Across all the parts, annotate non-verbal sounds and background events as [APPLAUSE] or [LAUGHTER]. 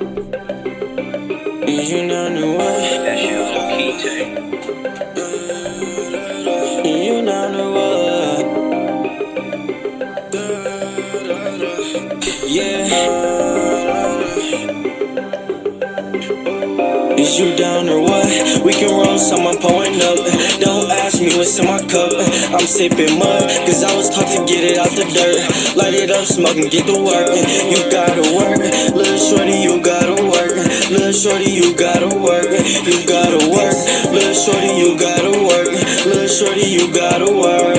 You know the what? That shit on key tape. You know the what? Yeah. Is you down or what? We can roll some, I'm pulling up. Don't ask me what's in my cup. I'm sipping mud, cause I was taught to get it out the dirt. Light it up, smoke and get to work. You gotta work, little shorty, you gotta work. Little shorty, you gotta work. You gotta work, little shorty, you gotta work. Little shorty, you gotta work.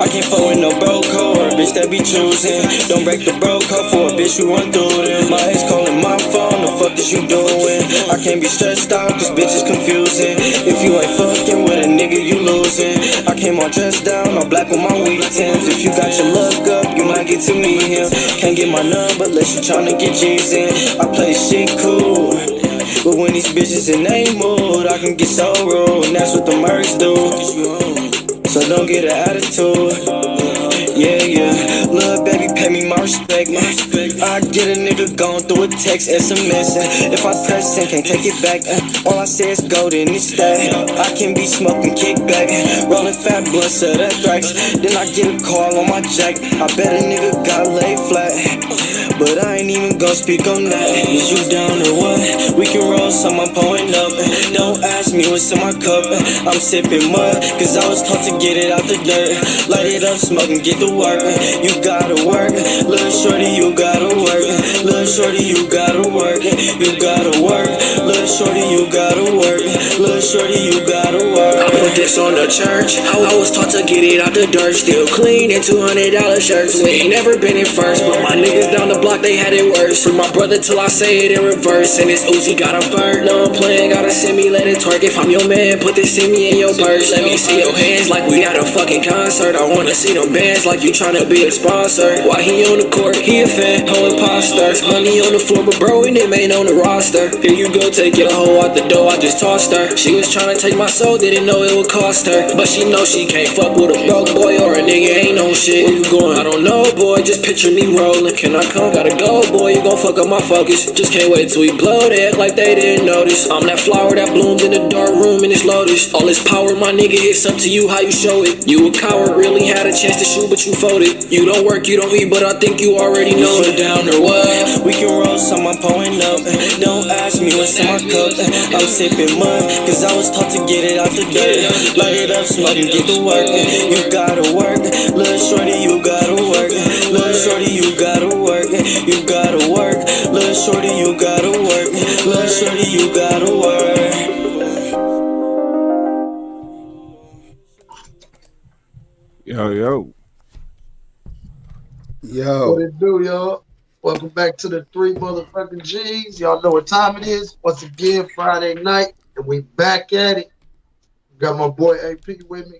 I can't fuck with no bro code, bitch that be choosing. Don't break the bro code for a bitch who run through them. My ex calling my phone, the fuck is you doing? I can't be stressed out, cause bitch is confusing. If you ain't fucking with a nigga, you losing. I came all dressed down, all black with my weekends. If you got your luck up, you might get to meet him. Can't get my number unless you tryna get G's in. I play shit cool. But when these bitches in they mood, I can get so rude, and that's what the mercs do. So don't get an attitude. Yeah, yeah. Little baby, pay me my respect. My respect. I get a nigga going through a text, SMS. and If I press and can't take it back, uh, all I say is go, then it's that. I can be smoking kickback, rolling fat blood, so that thrax. Then I get a call on my jack. I bet a nigga got laid flat. But I ain't even gon' speak on that. Is you down or what? We can roll some, I'm up. Don't ask me what's in my cup. I'm sipping mud, cause I was taught to get it out the dirt. Light it up, smoke and get to work. You gotta work. Little shorty, you gotta work. Little shorty, you gotta work. You gotta work. Little shorty, you gotta work. Little shorty, you gotta work. I put this on the church. I was taught to get it out the dirt. Still clean in $200 shirts. We ain't never been in first, but my niggas down the block, they had it worse. Free my brother till I say it in reverse. And this Uzi got a vert. No, I'm playing, gotta send me, let it twerk. If I'm your man, put this in me in your purse. Let me see your hands like we at a fucking concert. I wanna see them bands like you tryna be a sponsor. Why he on the court? He a fan, hoe imposter. Money on the floor, but bro, ain't ain't on the roster. Here you go, take your hoe out the door. I just tossed her. She was tryna take my soul, didn't know it would cost her. But she know she can't fuck with a broke boy or a nigga ain't no shit. Where you going? I don't know, boy. Just picture me rolling. Can I come? Gotta go, boy. You gon' fuck up my focus. Just can't wait till we blow that like they didn't notice. I'm that flower that blooms in the dark room in this lotus. All this power, my nigga, it's up to you how you show it. You a coward, really had a chance to shoot, but you folded. You don't work, you don't eat, but I think you already know Is it. down or what? We can roll some, I'm pulling up. Don't ask me what's in my cup. I'm sipping mud, cause I was taught to get it out the dirt. Light it up, smoke and get to work. You gotta work, little shorty, you gotta work. Little shorty, you gotta work. You gotta work, little shorty, you gotta work. Little shorty, you gotta work. Yo, yo. What Yo, it do, y'all? Welcome back to the three motherfucking G's. Y'all know what time it is. Once again, Friday night, and we back at it. Got my boy AP with me.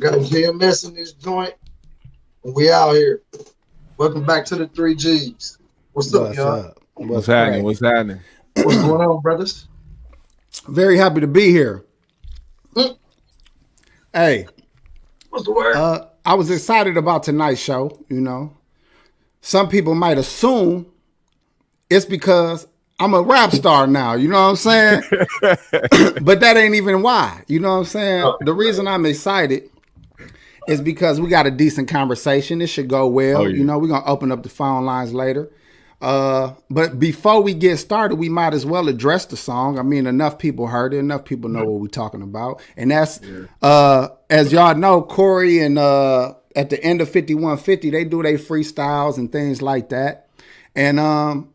Got VMS in this joint. And we out here. Welcome back to the three G's. What's up, what's y'all? up? What's happening? What's happening? What's going on, brothers? Very happy to be here. Hmm. Hey, What's the word? uh, I was excited about tonight's show. You know, some people might assume it's because I'm a rap star now. You know what I'm saying? [LAUGHS] but that ain't even why. You know what I'm saying? The reason I'm excited is because we got a decent conversation. It should go well. Oh, yeah. You know, we're gonna open up the phone lines later. Uh, but before we get started, we might as well address the song. I mean, enough people heard it, enough people know what we're talking about. And that's uh as y'all know, Corey and uh at the end of 5150, they do their freestyles and things like that. And um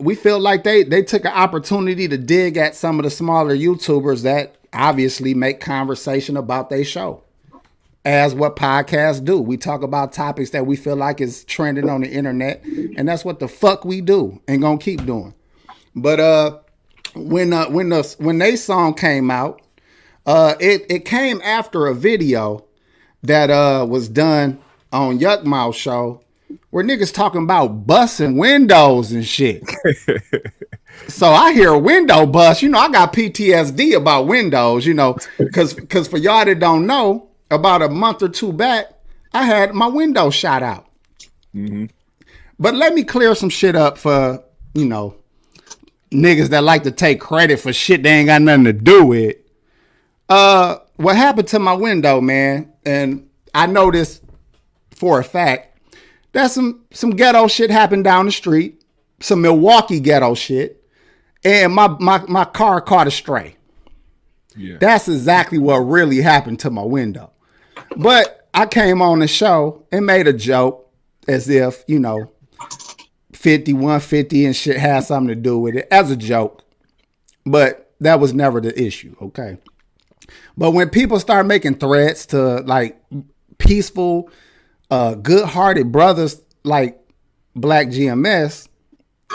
we feel like they they took an opportunity to dig at some of the smaller YouTubers that obviously make conversation about their show. As what podcasts do. We talk about topics that we feel like is trending on the internet, and that's what the fuck we do and gonna keep doing. But uh when uh when the when they song came out, uh it it came after a video that uh was done on Yukmouth show where niggas talking about busting windows and shit. [LAUGHS] so I hear a window bust, you know, I got PTSD about windows, you know, cause cause for y'all that don't know, about a month or two back, I had my window shot out. But let me clear some shit up for, you know, niggas that like to take credit for shit they ain't got nothing to do with. Uh, what happened to my window, man? And I know this for a fact. That some some ghetto shit happened down the street, some Milwaukee ghetto shit, and my my my car caught a stray. Yeah. That's exactly what really happened to my window. But I came on the show and made a joke as if, you know, 5150 and shit had something to do with it as a joke. But that was never the issue, okay? But when people start making threats to like peaceful, uh, good-hearted brothers like Blackk GMS,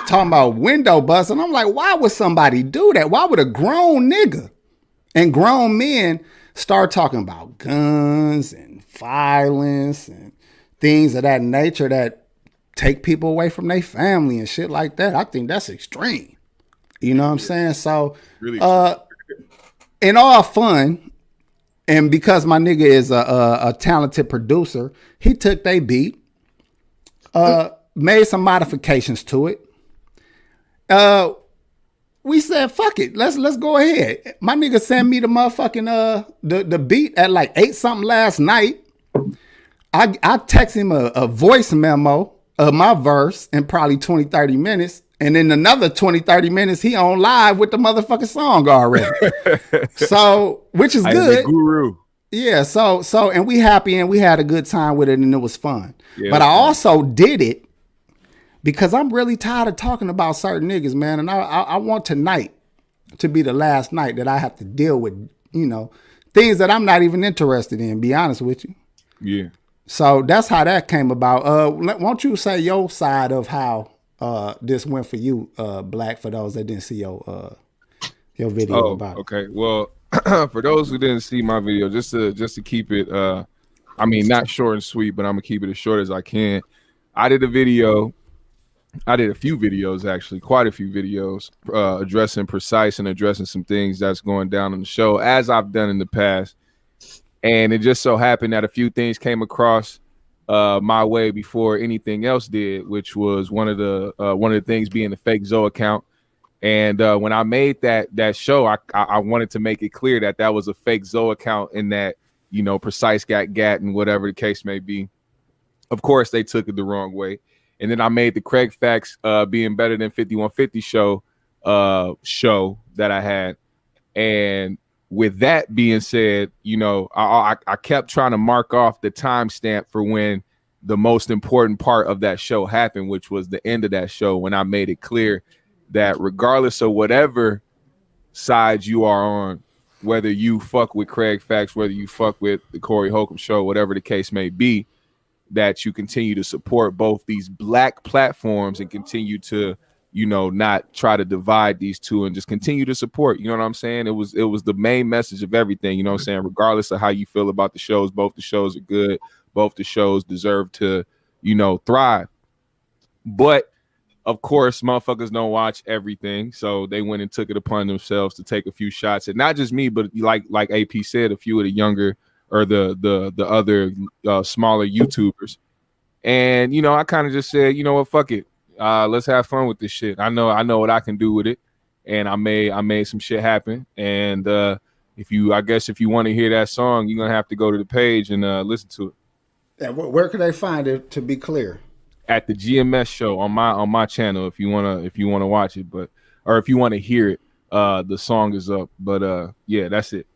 talking about window busting, I'm like, why would somebody do that? Why would a grown nigga and grown men start talking about guns and violence and things of that nature that take people away from their family and shit like that? I think that's extreme. You know what I'm saying? So, Really uh, in all fun, and because my nigga is a, a, a talented producer, he took they beat, uh, made some modifications to it. Uh, we said, "Fuck it, let's let's go ahead." My nigga sent me the motherfucking uh the the beat at like eight something last night. I I text him a, a voice memo of my verse in probably 20, 30 minutes. And then another 20, 30 minutes, he on live with the motherfucking song already. [LAUGHS] so, which is I am the good. guru. Yeah, so so and we happy and we had a good time with it and it was fun. Yeah, but I also did it because I'm really tired of talking about certain niggas, man. And I, I I want tonight to be the last night that I have to deal with, you know, things that I'm not even interested in. Be honest with you. Yeah. So that's how that came about. Uh, won't you say your side of how uh this went for you, uh, Blackk? For those that didn't see your uh your video Oh, about it. okay. Well, [CLEARS THROAT] for those who didn't see my video, just to just to keep it, uh, I mean, not short and sweet, but I'm gonna keep it as short as I can. I did a video. I did a few videos actually, quite a few videos, uh, addressing precise and addressing some things that's going down on the show, as I've done in the past. And it just so happened that a few things came across uh, my way before anything else did, which was one of the uh, one of the things being the fake Zoe account. And uh, when I made that that show, I, I I wanted to make it clear that that was a fake Zoe account, and that you know precise got gat and whatever the case may be. Of course, they took it the wrong way. And then I made the Craig Facts uh, being better than 5150 show uh, show that I had. And with that being said, you know, I, I, I kept trying to mark off the timestamp for when the most important part of that show happened, which was the end of that show when I made it clear that regardless of whatever side you are on, whether you fuck with Craig Facts, whether you fuck with the Corey Holcomb show, whatever the case may be, that you continue to support both these black platforms and continue to you know not try to divide these two and just continue to support you know what i'm saying? It was it was the main message of everything you know what i'm saying? Regardless of how you feel about the shows both the shows are good both the shows deserve to you know thrive. But of course motherfuckers don't watch everything so they went and took it upon themselves to take a few shots and not just me but like like ap said a few of the younger or the the the other uh, smaller youtubers. And you know i kind of just said you know what? Fuck it. Uh let's have fun with this shit. I know i know what i can do with it. And i made i made some shit happen. And uh if you i guess if you want to hear that song you're gonna have to go to the page and uh listen to it. And where, where could they find it? To be clear, at the gms show on my on my channel if you want to if you want to watch it but or if you want to hear it uh the song is up. But uh yeah that's it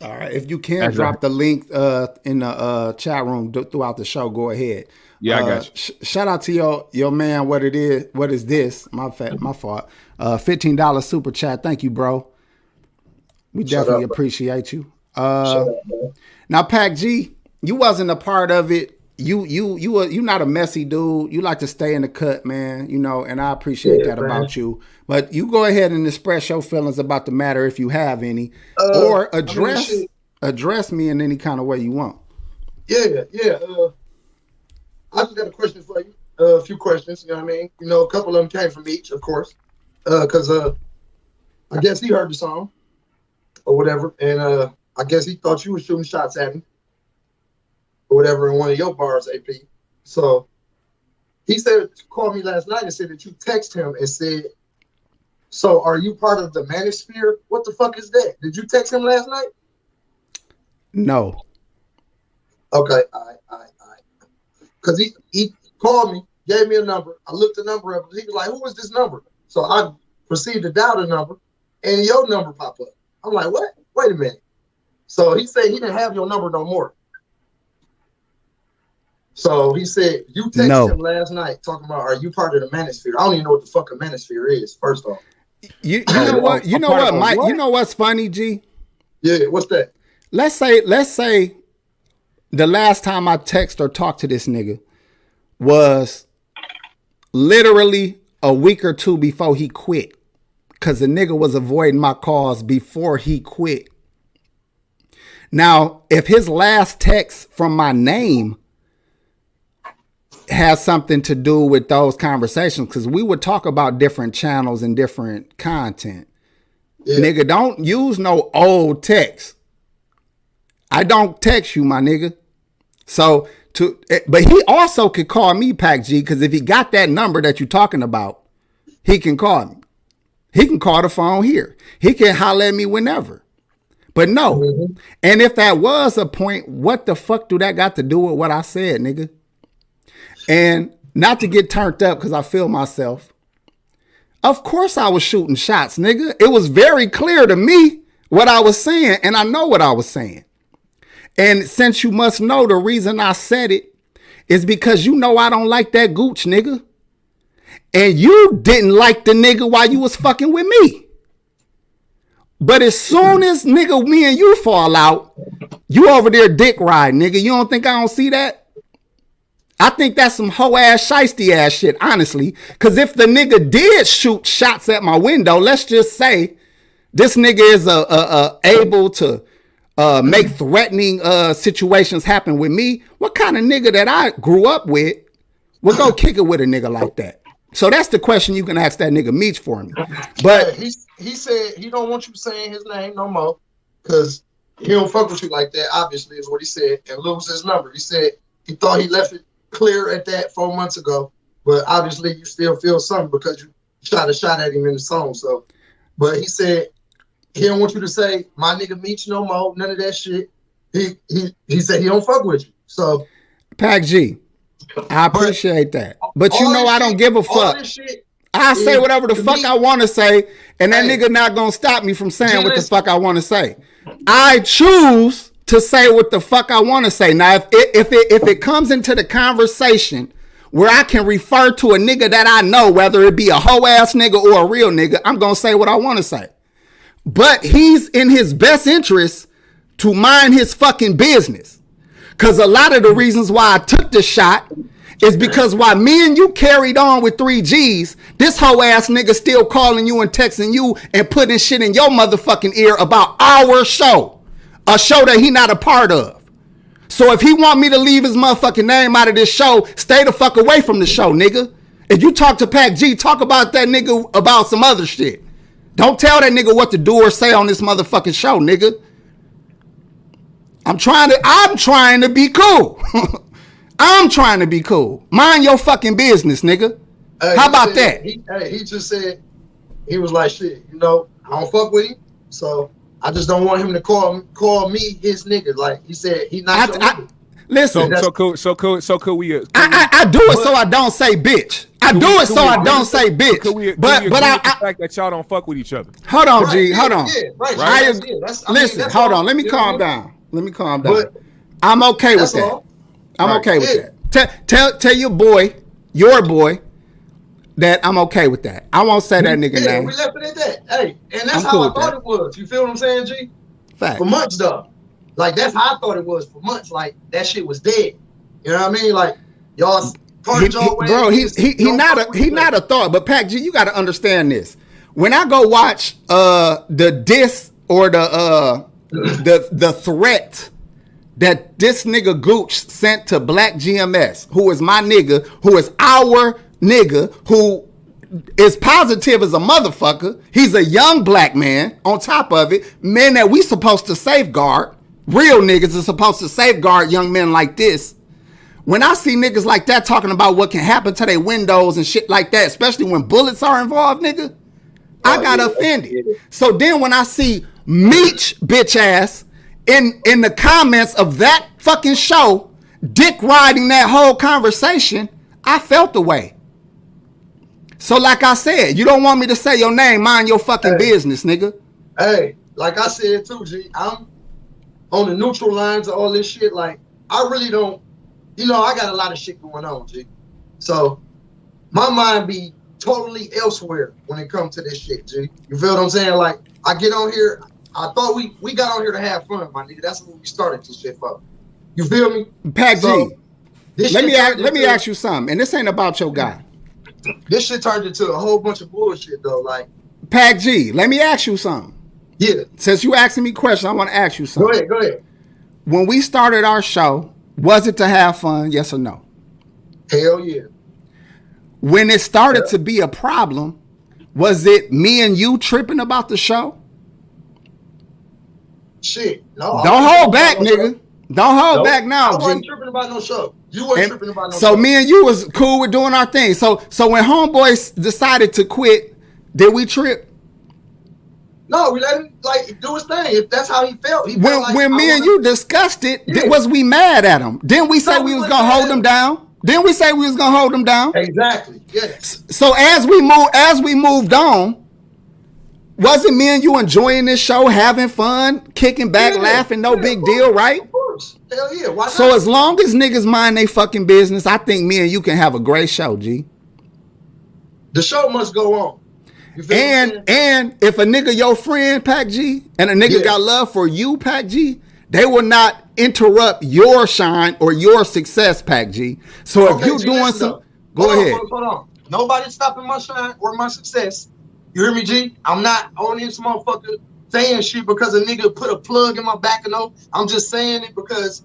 All right. If you can That's drop right. the link uh, in the uh, chat room th- throughout the show, go ahead. Yeah, I Uh, got you. Sh- shout out to your your man. What it is? What is this? My fa- my fault. Uh, Fifteen dollars super chat. Thank you, bro. We definitely up, bro. appreciate you. Uh, now, Pac G, you wasn't a part of it. You you you are you not a messy dude. You like to stay in the cut, man. You know, and I appreciate Yeah, that man. about you. But you go ahead and express your feelings about the matter if you have any, Uh, or I mean, address address me in any kind of way you want. Yeah, yeah. Uh, I just got a question for you. Uh, a few questions. You know what I mean? You know, a couple of them came from each, of course. Uh, cause uh, I guess he heard the song or whatever, and uh, I guess he thought you were shooting shots at him or whatever in one of your bars, AP. So he said called me last night and said that you text him and said So are you part of the manosphere? What the fuck is that? Did you text him last night? No. Okay, all right, all right, all right. Because he, he called me, gave me a number. I looked the number up. He was like, who is this number? So I proceeded to dial the number, and your number popped up. I'm like, what? Wait a minute. So he said he didn't have your number no more. So he said you texted No. him last night talking about are you part of the manosphere? I don't even know what the fuck a manosphere is. First off, You, you know what? You know what, Mike? what? You know what's funny, G? yeah, what's that? Let's say, let's say the last time I text or talked to this nigga was literally a week or two before he quit. Cause the nigga was avoiding my calls before he quit. Now, if his last text from my name has something to do with those conversations, because we would talk about different channels and different content. Yeah. Nigga, don't use no old text. I don't text you, my nigga. So to eh, but he also could call me Pac G because if he got that number that you're talking about, he can call me. He can call the phone here. He can holler at me whenever. But no. And if that was a point, what the fuck do that got to do with what I said, nigga? And not to get turned up because I feel myself. Of course I was shooting shots, nigga. It was very clear to me what I was saying, and I know what I was saying. And since you must know the reason I said it is because you know I don't like that gooch, nigga. And you didn't like the nigga while you was fucking with me. But as soon as nigga me and you fall out, you over there dick ride, nigga. You don't think I don't see that? I think that's some hoe ass shiesty ass shit, honestly. Cause if the nigga did shoot shots at my window, let's just say this nigga is uh, uh, uh, able to uh, make threatening uh, situations happen with me. What kind of nigga that I grew up with would go kick it with a nigga like that? So that's the question you can ask that nigga Meech for me. But he he said he don't want you saying his name no more because he don't fuck with you like that. Obviously, is what he said, and lose his number. He said he thought he left it clear at that four months ago, but obviously you still feel something because you shot a shot at him in the song. So, but he said he don't want you to say my nigga Meech no more, none of that shit. He he he said he don't fuck with you. So Pac G, I appreciate that. But you know I don't shit- give a fuck. I say whatever the fuck me- I want to say, and that Hey. nigga not gonna stop me from saying what the fuck I want to say. I choose to say what the fuck I want to say. Now, if it, if it if it comes into the conversation where I can refer to a nigga that I know, whether it be a hoe ass nigga or a real nigga, I'm gonna say what I want to say. But he's in his best interest to mind his fucking business. Cause a lot of the reasons why I took the shot is because while me and you carried on with three G's, this hoe ass nigga still calling you and texting you and putting shit in your motherfucking ear about our show. A show that he not a part of. So if he want me to leave his motherfucking name out of this show, stay the fuck away from the show, nigga. If you talk to Pac G, talk about that nigga about some other shit. Don't tell that nigga what to do or say on this motherfucking show, nigga. I'm trying to I'm trying to be cool. [LAUGHS] I'm trying to be cool. Mind your fucking business, nigga. Hey, How about said- that? He, hey, he just said he was like, "Shit, you know, I don't fuck with him, so I just don't want him to call call me his nigga." Like he said, he not I, your I, nigga. listen, So so cool so cool so cool. we? uh, I, I, I do it so I don't say bitch. I do it so I don't say bitch. Could we, could but but I, the I fact that y'all don't fuck with each other. hold on, Right, G, yeah, hold on. yeah, right, right, ag- that's- I listen, that's hold all. on. Let me calm know? down. Let me calm down. But I'm okay with that. all. I'm Right. okay with Yeah. that. Tell tell tell your boy, your boy, that I'm okay with that. I won't say that nigga Yeah, name. we left it at that. Hey, and that's I'm how cool I thought that. it was. You feel what I'm saying, G? Fact. For months though, like that's how I thought it was for months. Like that shit was dead. You know what I mean? Like y'all He- parted he- bro, he he, he don't a he not a thought. But Pac G, you got to understand this. When I go watch uh the diss or the uh [LAUGHS] the the threat that this nigga Gooch sent to Blackk GMS, who is my nigga, who is our nigga, who is positive as a motherfucker. He's a young black man. On top of it, men that we supposed to safeguard. Real niggas are supposed to safeguard young men like this. When I see niggas like that talking about what can happen to their windows and shit like that, especially when bullets are involved, nigga, I Oh, got offended. So then when I see Meech bitch ass in in the comments of that fucking show, dick riding that whole conversation, I felt the way. So like I said, you don't want me to say your name, mind your fucking Hey. business, nigga. Hey, like I said too, G, I'm on the neutral lines of all this shit. Like, I really don't, you know, I got a lot of shit going on, G. So my mind be totally elsewhere when it comes to this shit, G. You feel what I'm saying? Like, I get on here, I thought we we got on here to have fun, my nigga. That's what we started this shit for. You feel me? Pac G, So, This let me ask, let me ask you something, and this ain't about your guy. This shit turned into a whole bunch of bullshit though. Like, Pac G, let me ask you something. yeah. Since you asking me questions, I want to ask you something. Go ahead, go ahead. When we started our show, was it to have fun? Yes or no? Hell yeah. When it started Yeah. to be a problem, was it me and you tripping about the show? Shit. No. Don't hold back, no nigga. Don't hold show. back now, I wasn't G. tripping about no show. You weren't And tripping about no so me and you was cool with doing our thing. So so when homeboys decided to quit, did we trip? No, we let him like do his thing. If that's how he felt, he When felt like, when me and wanna- you discussed it, Yeah. was we mad at him? Didn't we say No, we we was gonna hold him him. down? Didn't we say we was gonna hold him down? exactly, yes, So as we move, as we moved on, wasn't me and you enjoying this show, having fun, kicking back, Yeah, laughing, no yeah, big deal, right? Course, hell yeah. Why So not? as long as niggas mind they fucking business, I think me and you can have a great show, G. the show must go on. And what I'm saying? and if a nigga your friend Pac G and a nigga Yeah. got love for you Pac G, they will not interrupt your shine or your success Pac G. So if you G, doing some, go Hold ahead. hold on, hold on. Nobody's stopping my shine or my success. You hear me, G? I'm not on this motherfucker saying shit because a nigga put a plug in my back and no. I'm just saying it because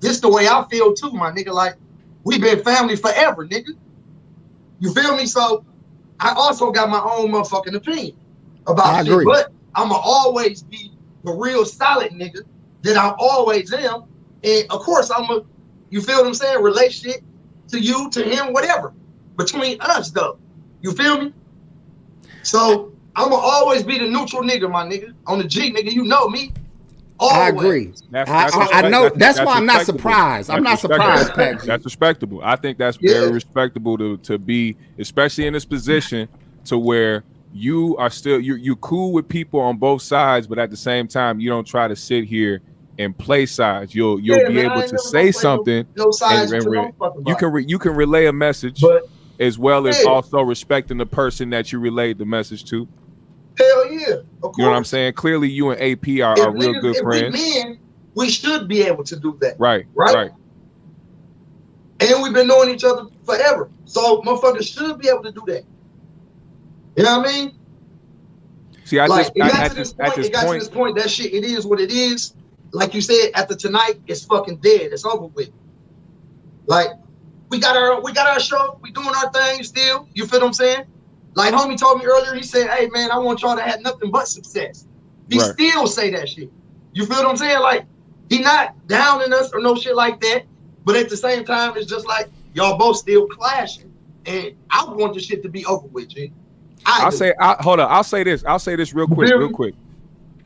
this the way I feel too, my nigga. Like we been family forever, nigga. You feel me? So I also got my own motherfucking opinion about I shit, agree. but I'ma always be the real solid nigga that I always am. And of course, I'm a, you feel what I'm saying? Relationship to you, to him, whatever. Between us, though. You feel me? So I'ma always be the neutral nigga, my nigga. On the G, nigga, you know me. Always. I agree. That's, I- that's I- I know- that's why I'm not surprised. I'm not surprised, Pat That's respectable. I think that's Yeah. very respectable to to be, especially in this position, to where you are still you you cool with people on both sides, but at the same time, you don't try to sit here and play sides. You'll you'll Yeah, be man, able to say something. No, no sides and- to and no re- You can re, you can relay a message But as well as Yeah. also respecting the person that you relayed the message to. Hell yeah. You know what I'm saying? Clearly, you and AP are, are real good if friends. We men, we should be able to do that. Right, Right? right. And we've been knowing each other forever. So motherfuckers should be able to do that. You know what I mean? See, I like just it got at to this point, this it got to this point, that shit, it is what it is. Like you said, after tonight, it's fucking dead. It's over with. Like, we got our we got our show, we doing our thing still. You feel what I'm saying? Like homie told me earlier, he said, Hey man, I want y'all to have nothing but success. He Right. still say that shit. You feel what I'm saying? Like, he not downing us or no shit like that. But at the same time, it's just like y'all both still clashing. And I want the shit to be over with, G. I I'll say I, hold on. I'll say this. I'll say this real quick, real quick.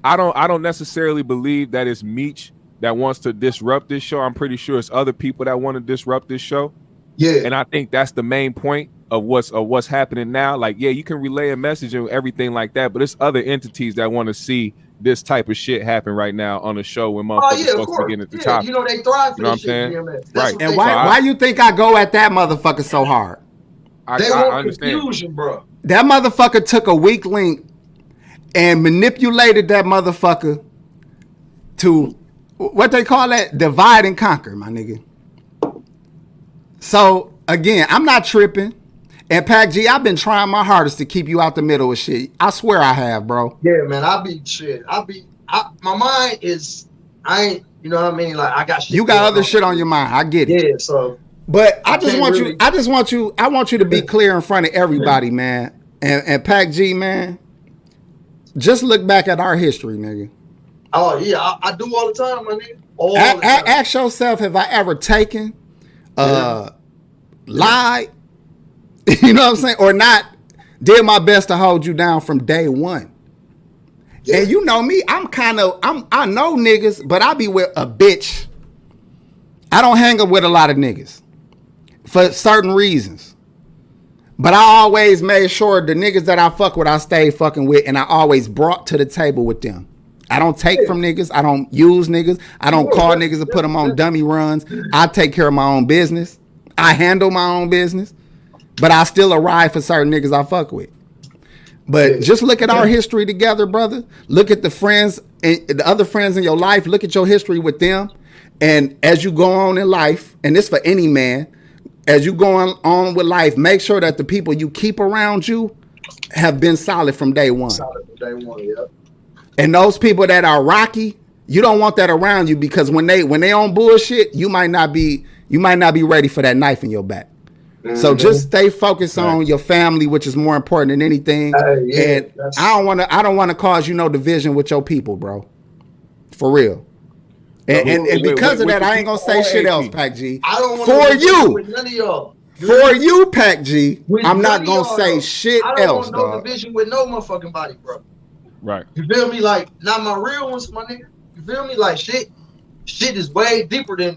I don't I don't necessarily believe that it's Meech that wants to disrupt this show. I'm pretty sure it's other people that want to disrupt this show. yeah. And I think that's the main point of what's of what's happening now. Like, yeah, you can relay a message and everything like that, but it's other entities that want to see this type of shit happen right now on the show when oh, motherfuckers Oh yeah, supposed to course. be getting at the yeah, top. you know they thrive for You know this what I'm shit. saying? GMS. Right. And why thrive. why you think I go at that motherfucker so hard? I, They I want understand. confusion, bro. That motherfucker took a weak link and manipulated that motherfucker to what they call that divide and conquer, my nigga. So again, I'm not tripping. And Pac G, I've been trying my hardest to keep you out the middle of shit. I swear I have, bro. Yeah, man. I be shit. I be. I, my mind is. I ain't. You know what I mean? Like I got shit. You got other shit on your mind. I get it. Yeah. So But I I just want you. I just want you. I want you to be clear in front of everybody, man. And and Pac G, man. Just look back at our history, nigga. oh yeah, I, I do all the time, my nigga. All the time. ask yourself, have I ever taken, uh, lied? [LAUGHS] you know what I'm saying, or not Did my best to hold you down from day one. And you know me, I'm kind of I'm I know niggas, but I be with a bitch. I don't hang up with a lot of niggas for certain reasons. But I always made sure the niggas that I fuck with, I stay fucking with, and I always brought to the table with them. I don't take from niggas. I don't use niggas. I don't call niggas and put them on dummy runs. I take care of my own business. I handle my own business. But I still arrive for certain niggas I fuck with. But just look at our history together, brother. Look at the friends and the other friends in your life. Look at your history with them. And as you go on in life, and this for any man, as you go on, on with life, make sure that the people you keep around you have been solid from day one. Solid from day one, yeah. And those people that are rocky, you don't want that around you because when they when they on bullshit, you might not be you might not be ready for that knife in your back. So Mm-hmm. just stay focused on your family, which is more important than anything. Hey, yeah, and that's- I don't want to I don't want to cause you no division with your people, bro. For real. And, Wait, and, and wait, wait, because of that, I ain't gonna say shit AP? else, Pac G. I don't want For to you. none of y'all. For you, Pac G, With I'm not gonna say though. shit I don't else, want no dog. division with no motherfucking body, bro. Right. You feel me? Like, not my real ones, my nigga. You feel me? Like, shit, shit is way deeper than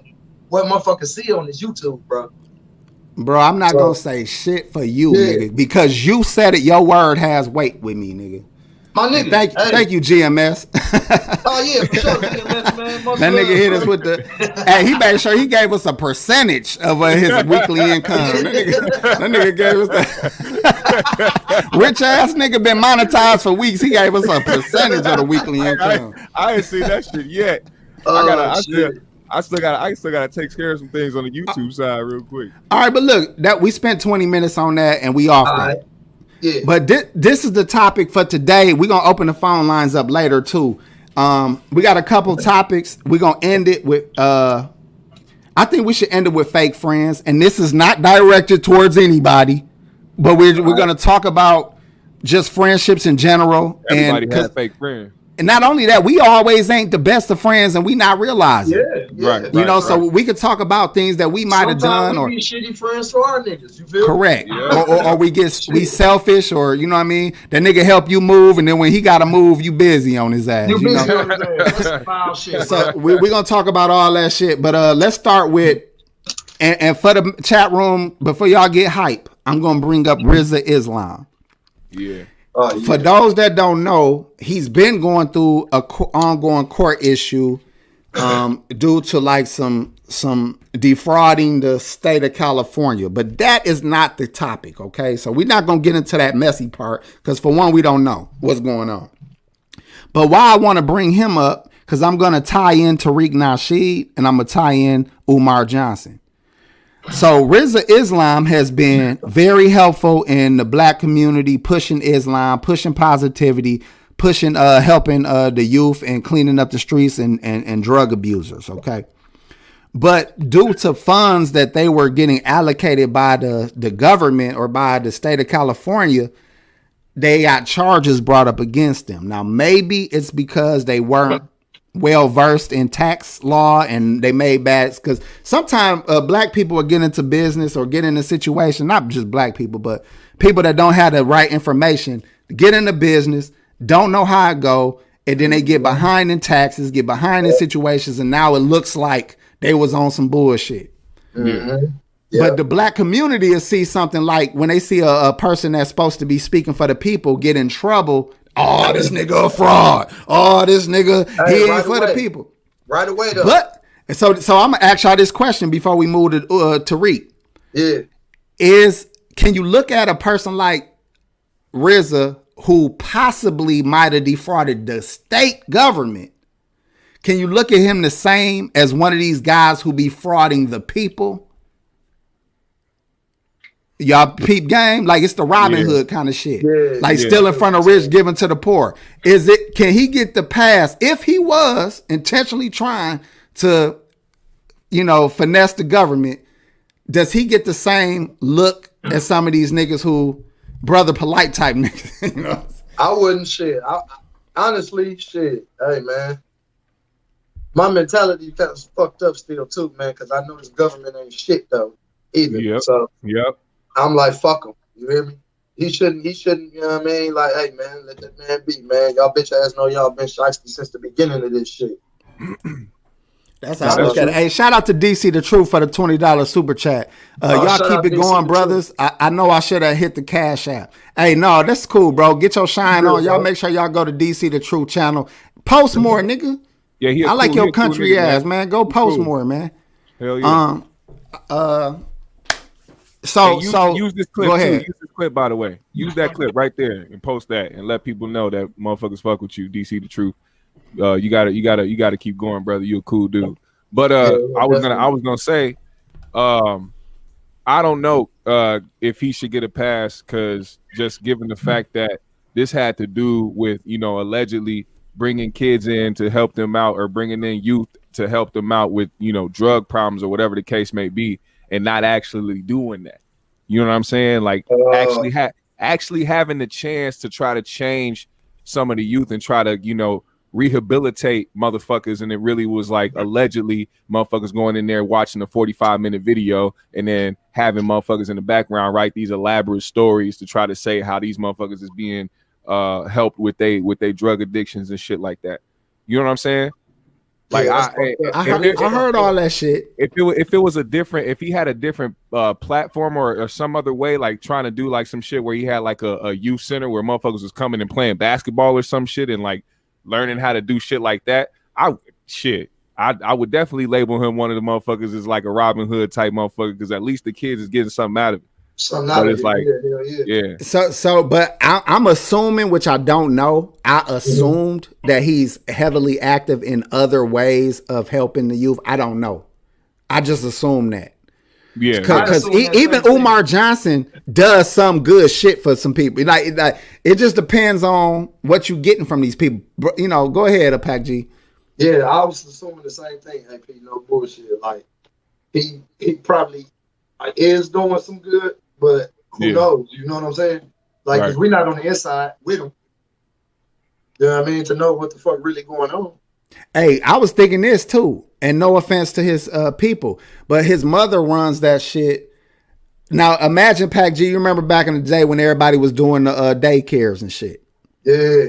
what motherfuckers see on this YouTube, bro. Bro, I'm not So- gonna say shit for you, Yeah. nigga, because you said it. Your word has weight with me, nigga. My nigga. Thank, hey. thank you, GMS. [LAUGHS] Oh yeah, for sure. GMS, man. Much That nigga hit us with the. hey, he made sure he gave us a percentage of uh, his weekly income. That nigga, that nigga gave us that. [LAUGHS] Rich ass nigga been monetized for weeks. He gave us a percentage of the weekly income. I, I ain't seen that shit yet. I Oh, gotta. I shit. still, I still gotta. I still gotta take care of some things on the YouTube side real quick. All right, but look, that we spent 20 minutes on that and we off All that. right. Yeah. But thi- this is the topic for today. We're gonna open the phone lines up later too. Um, we got a couple topics. We're gonna end it with uh I think we should end it with fake friends. And this is not directed towards anybody, but we're we're gonna talk about just friendships in general. Everybody and, has 'cause- fake friends. And not only that, we always ain't the best of friends and we not realizing. yeah, yeah. Right, You know, right. so we could talk about things that we might have Sometimes done or we be shitty friends to our niggas. You feel? Correct. Yeah. Or, or, or we get we selfish, or you know what I mean. That nigga help you move, and then when he got to move, you busy on his ass. You You busy know? on his ass. That's [LAUGHS] shit. So we, we're gonna talk about all that shit, but uh, let's start with and, and for the chat room before y'all get hype, I'm gonna bring up Rizza Islam. Yeah. Oh, yeah. For those that don't know, he's been going through a co- ongoing court issue um, [LAUGHS] due to like some some defrauding the state of California. But that is not the topic, okay? So we're not gonna get into that messy part because for one, we don't know what's going on. But why I want to bring him up because I'm gonna tie in Tariq Nasheed and I'm gonna tie in Umar Johnson. So Rizza Islam has been very helpful in the black community, pushing Islam, pushing positivity, pushing uh helping uh the youth and cleaning up the streets and and, and drug abusers. Okay. But due to funds that they were getting allocated by the, the government or by the state of California, they got charges brought up against them. Now, maybe it's because they weren't well versed in tax law and they made bad because sometimes uh, black people are getting into business or get in a situation, not just black people, but people that don't have the right information, get into business, don't know how it go, and then they get behind in taxes, get behind in situations, and now it looks like they was on some bullshit. But the black community will see something like when they see a, a person that's supposed to be speaking for the people get in trouble. Oh, this nigga a fraud. Oh, this nigga Hey, he ain't right for away. the people. right away though. But so so I'm gonna ask y'all this question before we move to uh, Tariq. yeah. Is can you look at a person like Rizza who possibly might have defrauded the state government? Can you look at him the same as one of these guys who be frauding the people? Y'all peep game like it's the Robin Yeah. Hood kind of shit, Yeah, like yeah. still in front of rich, giving to the poor. Is it? Can he get the pass if he was intentionally trying to, you know, finesse the government? Does he get the same look as some of these niggas who, brother, polite type [LAUGHS] niggas? you know, I wouldn't shit. I, honestly, shit. Hey, man. My mentality kind of fucked up still too, man, because I know this government ain't shit though either. Yep. So Yep. I'm like, fuck them. You hear me? he shouldn't. He shouldn't. You know what I mean? Like, hey man, let that man be, man. Y'all bitch ass know y'all been shiesty since the beginning of this shit. [CLEARS THROAT] That's how I look at it. Hey, shout out to DC the Truth for the twenty dollars super chat. Uh, Oh, y'all keep it DC going, brothers. I, I know I should have hit the cash app. Hey, no, that's cool, bro. Get your shine Real, on. Y'all bro. make sure y'all go to DC the Truth channel. Post more, nigga. Yeah, he. a I like cool- your he a cool country nigga, ass, man. Go post cool. more, man. Hell yeah. Um, uh, so Hey, use, so use this clip go too. ahead. Use this clip, by the way. Use that clip right there and post that and let people know that motherfuckers fuck with you. DC the truth. Uh, you gotta, you gotta, you gotta keep going, brother. You a cool dude. But uh, Yeah, I was gonna, I was gonna say, um, I don't know uh if he should get a pass because just given the fact that this had to do with you know allegedly bringing kids in to help them out or bringing in youth to help them out with you know drug problems or whatever the case may be and not actually doing that. You know what i'm saying? Like Uh, actually ha- actually having the chance to try to change some of the youth and try to you know rehabilitate motherfuckers and it really was like allegedly motherfuckers going in there watching a 45 minute video and then having motherfuckers in the background write these elaborate stories to try to say how these motherfuckers is being uh helped with they with their drug addictions and shit like that. You know what i'm saying like Yeah, I, fucked. I heard, it- I heard all that shit. if it if it was a different if he had a different uh platform or, or some other way like trying to do like some shit where he had like a, a youth center where motherfuckers was coming and playing basketball or some shit and like learning how to do shit like that i shit I, I would definitely label him one of the motherfuckers as like a Robin Hood type motherfucker because at least the kids is getting something out of it. Something But out of it's like- yeah, yeah. Yeah, So so, but I, I'm assuming, which I don't know. I mm-hmm. assumed that he's heavily active in other ways of helping the youth. I don't know. I just assume that. yeah. because even. Umar Johnson does some good shit for some people. Like, like it just depends on what you're getting from these people. You know, go ahead, Apac G. Yeah, I was assuming the same thing, AP. No bullshit. Like he he probably like, is doing some good, but who Yeah. knows? You know what I'm saying? Like, Right. we're not on the inside with him. You know what I mean? To know what the fuck really going on. Hey, I was thinking this too, and no offense to his uh, people, but his mother runs that shit. Now imagine Pac G. You remember back in the day when everybody was doing the uh, daycares and shit. Yeah,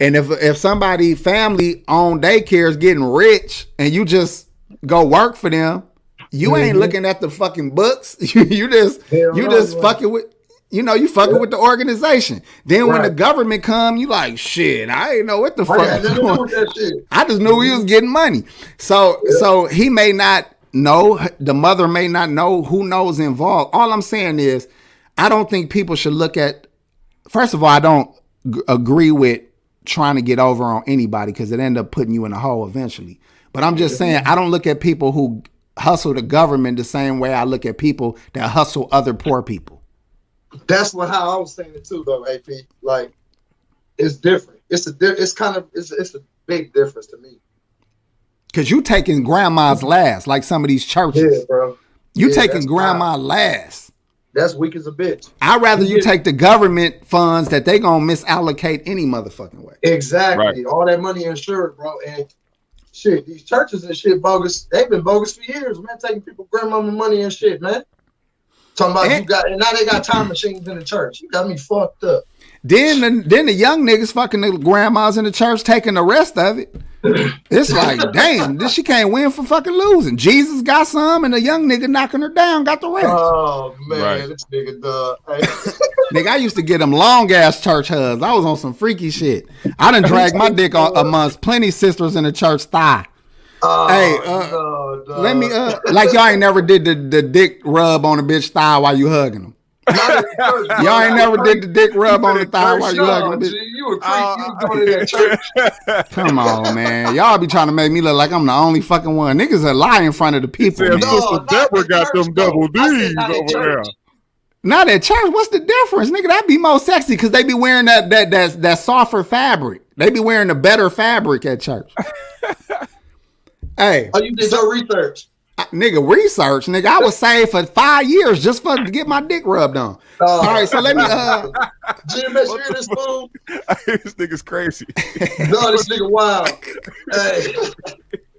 And if if somebody family owned daycare is getting rich and you just go work for them, you ain't Mhm. looking at the fucking books. [LAUGHS] you, just you just fucking with you know, you fucking Yeah. with the organization. Then when the government come, you like shit. I ain't know what the fuck had was nothing going. that shit. [LAUGHS] I just knew he was getting money. So so he may not know. The mother may not know. Who knows involved? All I'm saying is, I don't think people should look at. First of all, I don't g- agree with trying to get over on anybody because it end up putting you in a hole eventually. But I'm just saying I don't look at people who hustle the government the same way I look at people that hustle other poor people. That's what how I was saying it too, though, AP. Like, it's different. It's a di- it's kind of it's it's a big difference to me. Cause you taking grandma's last, like some of these churches. Yeah, bro. you yeah, taking that's grandma last. That's weak as a bitch. I'd rather you Yeah. take the government funds that they gonna misallocate any motherfucking way. Exactly. Right. All that money insured, bro. And shit, these churches and shit bogus. They've been bogus for years, man. Taking people grandmama money and shit, man. Talking about And- you got and now they got time machines in the church. You got me fucked up. Then the, then the young niggas fucking the grandmas in the church taking the rest of it. It's like, damn, this she can't win for fucking losing. Jesus got some, and the young nigga knocking her down got the rest. Oh man, Right. this nigga dog. [LAUGHS] Nigga, I used to get them long ass church hugs. I was on some freaky shit. I done dragged my dick on, amongst plenty sisters in the church thigh. Oh, Hey, uh, no, dog. Let me uh like y'all ain't never did the, the dick rub on a bitch thigh while you hugging them. Not [LAUGHS] in church, bro. Y'all ain't never did the dick rub on the thigh while you No, hugging the bitch. You a creep. you was uh, doing it [LAUGHS] church. Come on, man. Y'all be trying to make me look like I'm the only fucking one. Niggas are lie in front of the people. Said Man. No, Sister not Deborah got church, them double D's over there. church. Not at church. What's the difference, nigga? That'd be more sexy because they be wearing that that that that softer fabric. They be wearing the better fabric at church. [LAUGHS] hey, Oh, you did your research. I- nigga, research, nigga. I was saved for five years just for to get my dick rubbed on. Oh, All right, so let me. uh [LAUGHS] Jim, make sure this fool. this nigga's crazy. [LAUGHS] No, this nigga wild. Hey.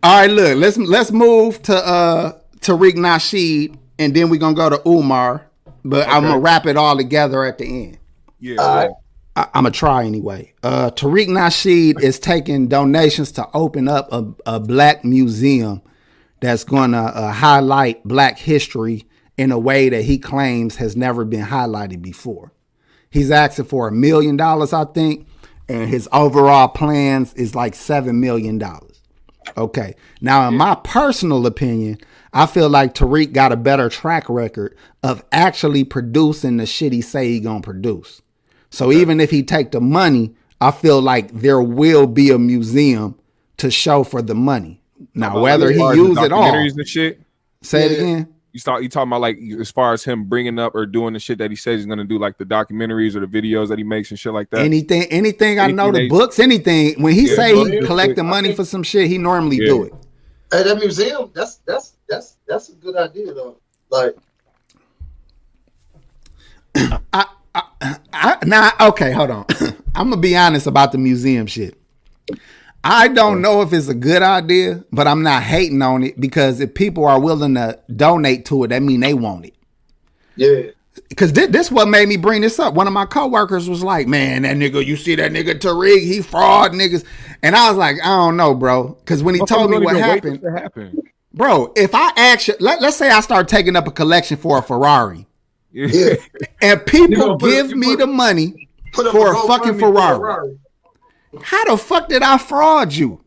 All right, look, let's let's move to uh Tariq Nasheed, and then we're gonna go to Umar. But I'm gonna wrap it all together at the end. Yeah. All right. I, I'm gonna try anyway. Uh, Tariq Nasheed is taking donations to open up a, a black museum that's gonna uh, highlight black history in a way that he claims has never been highlighted before. He's asking for a million dollars, I think, and his overall plans is like seven million dollars. Okay. Now, in my personal opinion, I feel like Tariq got a better track record of actually producing the shit he say he gonna produce. So even if he take the money, I feel like there will be a museum to show for the money. Now, whether he far as the use it all, documentaries and shit. say it again. You start you talking about like as far as him bringing up or doing the shit that he says he's gonna do, like the documentaries or the videos that he makes and shit like that. Anything, anything I know, the books, anything. When he Yeah, say he books. collecting money for some shit, he normally Yeah. do it. Hey, that museum, that's that's that's that's a good idea though. Like, [COUGHS] I, I, now, okay, hold on. [COUGHS] I'm gonna be honest about the museum shit. I don't know if it's a good idea, but I'm not hating on it because if people are willing to donate to it, that mean they want it. yeah, Because this, this what made me bring this up. One of my coworkers was like, "Man, that nigga, you see that nigga Tariq? He fraud niggas." And I was like, "I don't know, bro." Because when he told me what don't even wait for happened, happen. bro, if I actually let, let's say I start taking up a collection for a Ferrari, yeah. and people gonna put- give me put- the money Put for a GoFundMe fucking for Ferrari. How the fuck did I fraud you?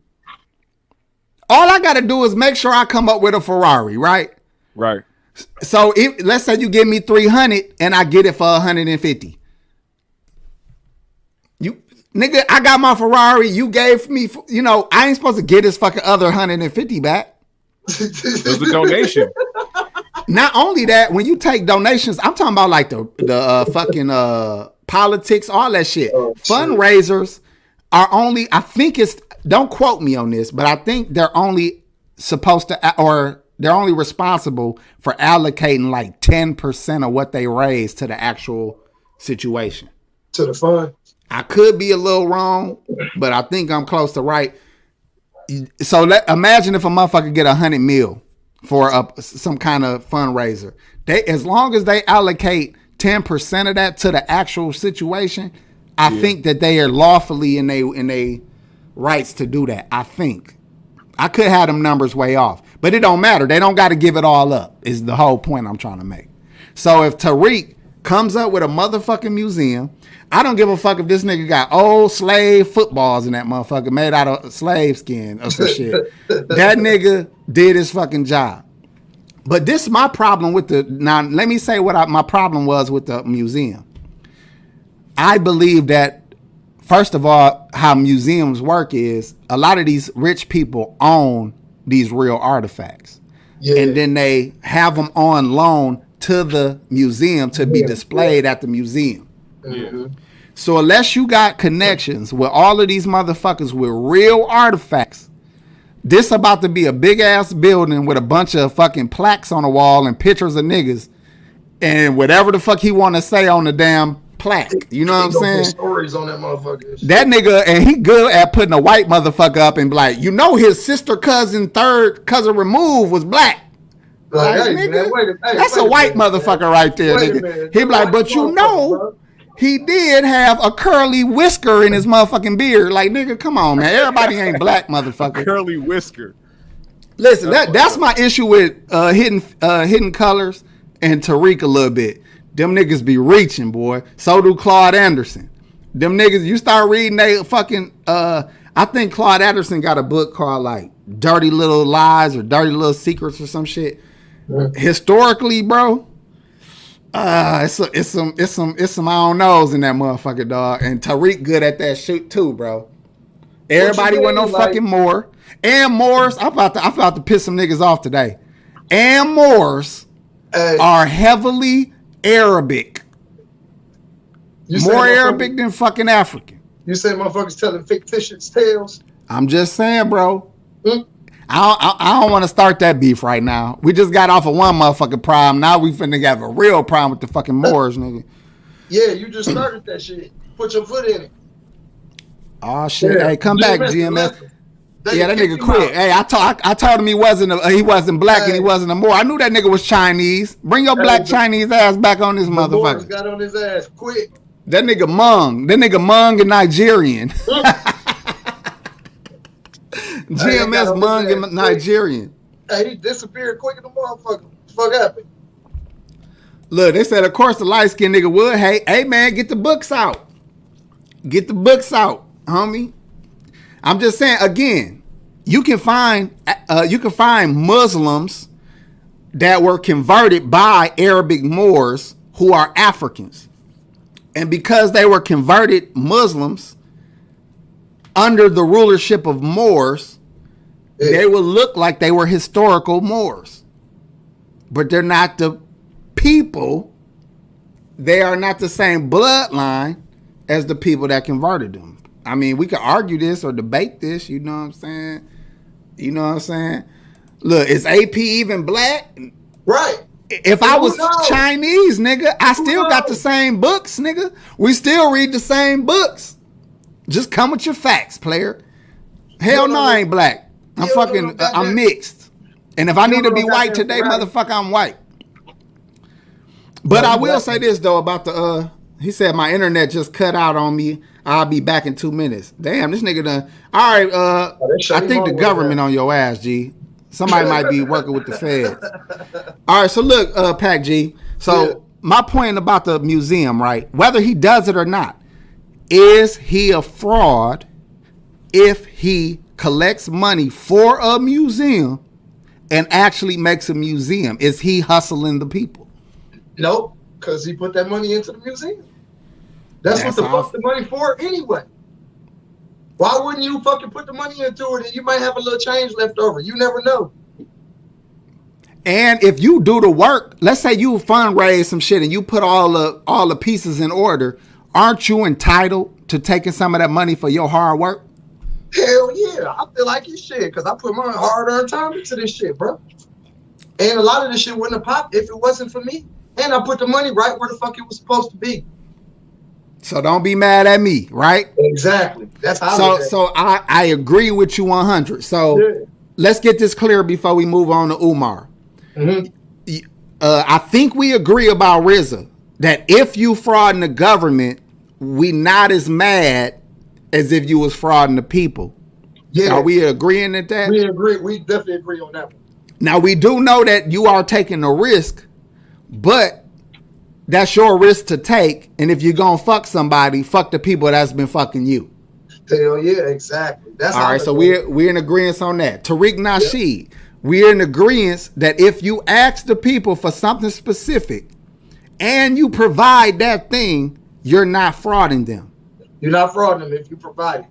All I got to do is make sure I come up with a Ferrari, right? Right. So if let's say you give me 300 and I get it for 150. You nigga, I got my Ferrari, you gave me, you know, I ain't supposed to get this fucking other 150 back. It was a donation. [LAUGHS] Not only that, when you take donations, I'm talking about like the the uh, fucking uh politics, all that shit. Oh, shit. Fundraisers are only, I think it's. Don't quote me on this, but I think they're only supposed to, or they're only responsible for allocating like ten percent of what they raise to the actual situation. to the fund. I could be a little wrong, but I think I'm close to right. So let imagine if a motherfucker get a hundred mil for a some kind of fundraiser. They as long as they allocate ten percent of that to the actual situation, I think that they are lawfully in they in they rights to do that. I think. I could have them numbers way off, but it don't matter. They don't got to give it all up. Is the whole point I'm trying to make. So if Tariq comes up with a motherfucking museum, I don't give a fuck if this nigga got old slave footballs in that motherfucker made out of slave skin or some shit. [LAUGHS] That nigga did his fucking job. But this is my problem with the now. Let me say what I, my problem was with the museum. I believe that first of all, how museums work is a lot of these rich people own these real artifacts, Yeah. and then they have them on loan to the museum to be displayed at the museum. Mhm. So unless you got connections with all of these motherfuckers with real artifacts, this about to be a big ass building with a bunch of fucking plaques on the wall and pictures of niggas and whatever the fuck he want to say on the damn plaque. You know what I'm He gonna put saying? Stories on that motherfucker. That nigga and he good at putting a white motherfucker up and be like, you know, his sister cousin, third cousin removed was black. Like, Like, hey, nigga, man, wait that's wait a white minute, motherfucker man. right there, Wait nigga. minute. He be like, but you know, bro. he did have a curly whisker in his motherfucking beard. Like, nigga, come on, man. Everybody ain't black, [LAUGHS] motherfucker. Curly whisker. Listen, that that's my issue with uh, hidden uh, hidden colors and Tariq a little bit. Them niggas be reaching, boy. So do Claude Anderson. Them niggas, you start reading they fucking. Uh, I think Claude Anderson got a book called like "Dirty Little Lies" or "Dirty Little Secrets" or some shit. Historically, bro, uh, it's a, it's some it's some it's some I don't knows in that motherfucker dog. And Tariq good at that shit too, bro. Everybody want no like- fucking more. And Morris, I'm about to I'm about to piss some niggas off today. And Morris Hey, are heavily Arabic. you More Arabic than fucking African. You say motherfuckers telling fictitious tales. I'm just saying, bro. Hmm? I don't, I, I don't want to start that beef right now. We just got off of one motherfucking problem. Now we finna have a real problem with the fucking Moors, nigga. Yeah, you just started that shit. Put your foot in it. Oh shit! Yeah. Hey, come back, GMS GMS. left. They Yeah, that nigga quit. Hey, I told I, told him he wasn't a, he wasn't black and he wasn't a Moor. I knew that nigga was Chinese. Bring your Hey, black Chinese ass back on this The motherfucker. got on his ass quick. That nigga Hmong. That nigga Hmong and Nigerian. [LAUGHS] GMS Hmong and. Nigerian. Hey, he disappeared quick in the motherfucker. Fuck happened? Look, they said, of course, the light skinned nigga would. Hey, hey, man, get the books out. Get the books out, homie. I'm just saying again. You can find uh, you can find Muslims that were converted by Arabic Moors who are Africans, and because they were converted Muslims under the rulership of Moors, they will look like they were historical Moors, but they're not the people. They are not the same bloodline as the people that converted them. I mean, we could argue this or debate this. You know what I'm saying? You know what I'm saying? Look, is AP even black? Right. If I was? Chinese, nigga, I still got the same books, nigga. We still read the same books. Just come with your facts, player. Hell no, I ain't black. I'm fucking. goddamn- I'm mixed. And if I need to be white today, motherfucker, I'm white. But I will say this though about the. uh He said my internet just cut out on me. I'll be back in two minutes. Damn, this nigga done. All right, uh, Oh, I think the government on your ass, G. Somebody might be working with the feds. All right, so look, uh, Pac G. So Yeah. my point about the museum, right? Whether he does it or not, is he a fraud if he collects money for a museum and actually makes a museum? Is he hustling the people? Nope, because he put that money into the museum. That's, That's what the fuck the money for anyway. Why wouldn't you fucking put the money into it and you might have a little change left over? You never know. And if you do the work, let's say you fundraise some shit and you put all the all the pieces in order, aren't you entitled to taking some of that money for your hard work? Hell yeah, I feel like you should because I put my hard earned time into this shit, bro. And a lot of this shit wouldn't have popped if it wasn't for me. And I put the money right where the fuck it was supposed to be. So don't be mad at me, right? Exactly. That's how. So it. so I I agree with you 100. So Yeah. let's get this clear before we move on to Umar. Mhm. Uh, I think we agree about Rizza that if you fraud in the government, we not as mad as if you was frauding the people. Yeah, Are we agreeing at that? we agree. We definitely agree on that one. Now we do know that you are taking a risk, but that's your risk to take. And if you're gonna fuck somebody, fuck the people that's been fucking you. Hell yeah, exactly. That's All right, so look at it. we're we're in agreement on that. Tariq Nasheed, we're in agreement that if you ask the people for something specific and you provide that thing, you're not frauding them. You're not frauding them if you provide it.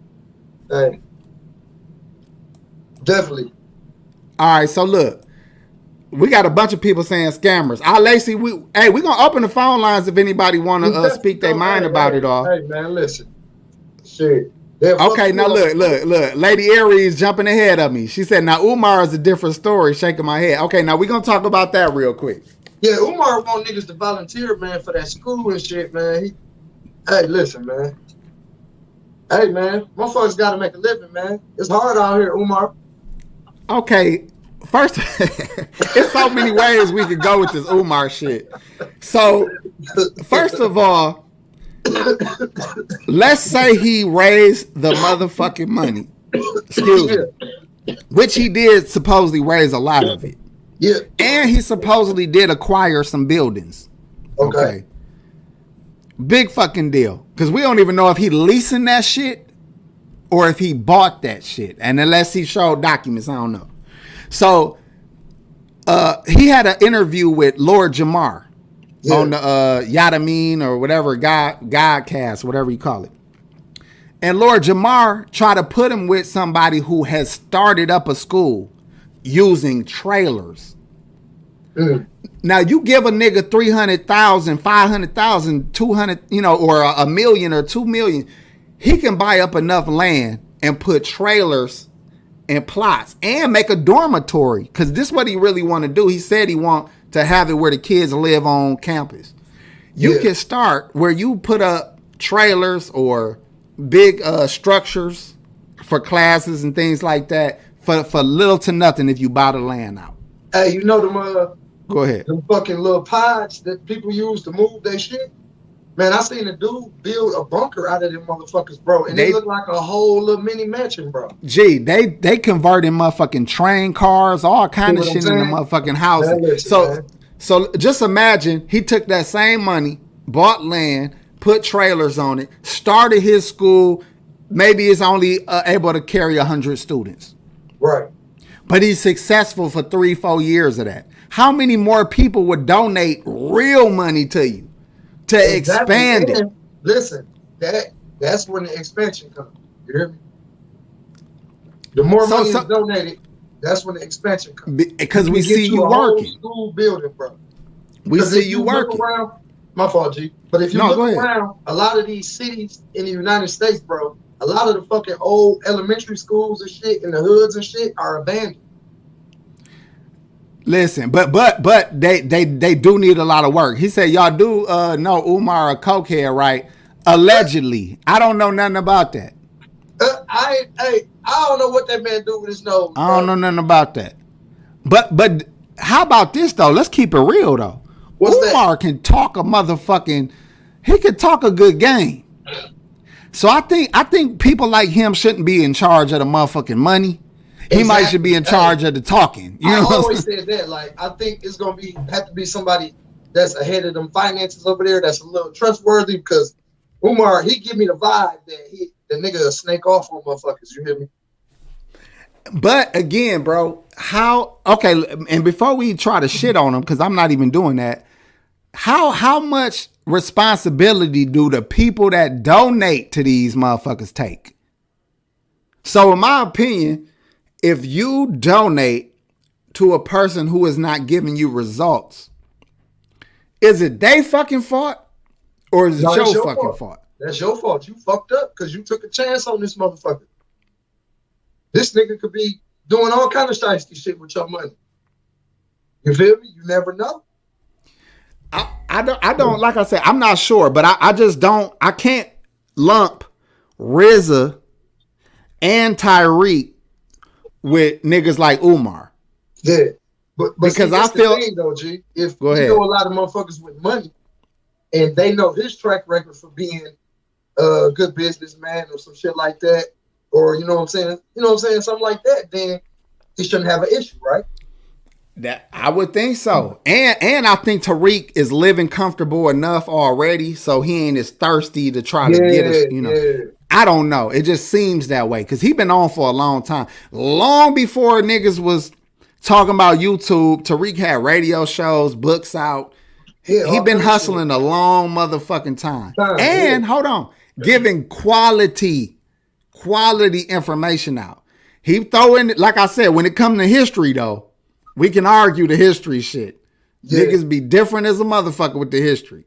Hey. Definitely. All right, so look, we got a bunch of people saying scammers. Ah, Lacey, we hey, we're gonna open the phone lines if anybody want to uh, speak their mind Hey, about hey, it all. Hey man, listen. Shit. Okay, now up. look, look, look. Lady Aries jumping ahead of me. She said, "Now Umar is a different story." Shaking my head. Okay, now we're gonna talk about that real quick. Yeah, Umar want niggas to volunteer, man, for that school and shit, man. He, hey, listen, man. Hey, man, motherfuckers got to make a living, man. It's hard out here, Umar. Okay, first, [LAUGHS] it's so many ways we could go with this Umar shit. So, first of all, let's say he raised the motherfucking money. Excuse me. Which he did supposedly raise a lot of it. yeah. And he supposedly did acquire some buildings. Okay. Okay. Big fucking deal. Because we don't even know if he leasing that shit or if he bought that shit. And unless he showed documents, I don't know. So uh he had an interview with Lord Jamar Yeah. on the uh Yanadameen or whatever God Godcast, whatever you call it. And Lord Jamar tried to put him with somebody who has started up a school using trailers. Mm. Now you give a nigga 300,000, 500,000, 200, you know, or a, a million or 2 million, he can buy up enough land and put trailers and plots and make a dormitory cuz this what he really want to do. He said he want to have it where the kids live on campus. You Yeah. can start where you put up trailers or big uh structures for classes and things like that for for little to nothing if you buy the land out. Hey, you know them, uh, Go ahead. them fucking little pods that people use to move their shit? Man, I seen a dude build a bunker out of them motherfuckers, bro, and They- they look like a whole little mini mansion, bro. Gee, they they converting motherfucking train cars, all kind of shit in the motherfucking listen, so man. so just imagine he took that same money, bought land, put trailers on it, started his school. Maybe it's only uh, able to carry hundred students, Right. but he's successful for three, four years of that. How many more people would donate real money to you to expand it? Listen, that that's when the expansion comes. You hear me? The more So- money so- is donated, that's when the expansion comes. Because we see you whole working. School building, bro. We see if you working. Around, my fault, G. But if you No, look around, a lot of these cities in the United States, bro, a lot of the fucking old elementary schools and shit in the hoods and shit are abandoned. Listen, but but but they they they do need a lot of work. He said y'all do uh know Umar a cokehead, right? Allegedly. I don't know nothing about that. Uh, I hey, I don't know what that man do with his nose. I don't know nothing about that. But but how about this though? Let's keep it real though. What's that? Umar can talk a motherfucking he can talk a good game. So I think I think people like him shouldn't be in charge of the motherfucking money. He might should be in charge of the talking. You I know I'm always said that. Like, I think it's gonna be have to be somebody that's ahead of them finances over there. That's a little trustworthy because Umar, he give me the vibe that he the nigga snake off on motherfuckers. You hear me? But again, bro, how okay, and before we try to shit on him, because I'm not even doing that, how how much responsibility do the people that donate to these motherfuckers take? So in my opinion, if you donate to a person who is not giving you results, is it they fucking fault or is it No, your, your fucking fault. fault? That's your fault. You fucked up because you took a chance on this motherfucker. This nigga could be doing all kind of shiesty shit with your money. You feel me? You never know. I, I don't I don't like I said I'm not sure, but I, I just don't I can't lump Rizza and Tariq with niggas like Umar. Yeah. But, but Because see, I feel- thing, though, G. If Go you ahead. know a lot of motherfuckers with money, and they know his track record for being a good businessman or some shit like that, or you know what I'm saying, you know what I'm saying, something like that, then he shouldn't have an issue, right? That I would think so. And and I think Tariq is living comfortable enough already, so he ain't as thirsty to try to get us, you know. yeah. I don't know. It just seems that way because he been on for a long time. Long before niggas was talking about YouTube, Tariq had radio shows, books out. Yeah, he been hustling a long motherfucking time. Time, and yeah. hold on, giving quality, quality information out. He throwing like I said, when it comes to history though, we can argue the history shit. Yeah. Niggas be different as a motherfucker with the history.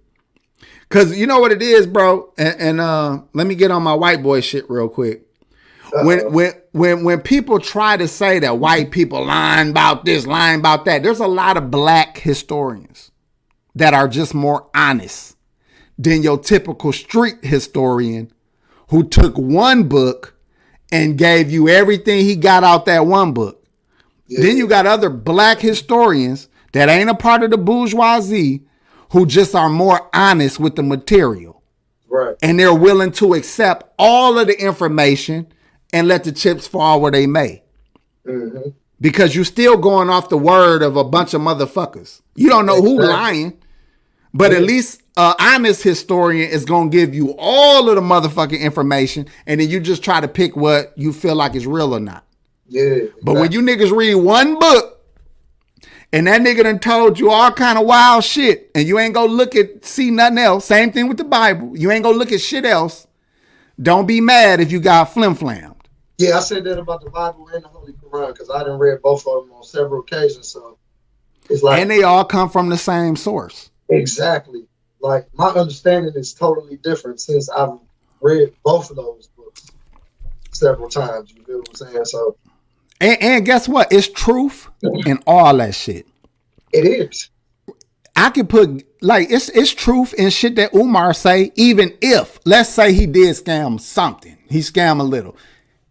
Cause you know what it is, bro. And, and uh, let me get on my white boy shit real quick. When when when when people try to say that white people lying about this, lying about that, there's a lot of black historians that are just more honest than your typical street historian who took one book and gave you everything he got out that one book. Then you got other black historians that ain't a part of the bourgeoisie who just are more honest with the material Right. and they're willing to accept all of the information and let the chips fall where they may. Mhm. Because you're still going off the word of a bunch of motherfuckers. You don't know who lying, but at least an honest historian is gonna give you all of the motherfucking information, and then you just try to pick what you feel like is real or not. Yeah. But when you niggas read one book and that nigga done told you all kind of wild shit, and you ain't go look at see nothing else. Same thing with the Bible. You ain't go look at shit else. Don't be mad if you got flim flammed. Yeah, I said that about the Bible and the Holy Quran because I done read both of them on several occasions. So it's like And they all come from the same source. exactly like my understanding is totally different since I've read both of those books several times. You feel what I'm saying? So And, and guess what? It's truth and all that shit. it is. I could put like it's it's truth and shit that Umar say, even if let's say he did scam something. He scam a little.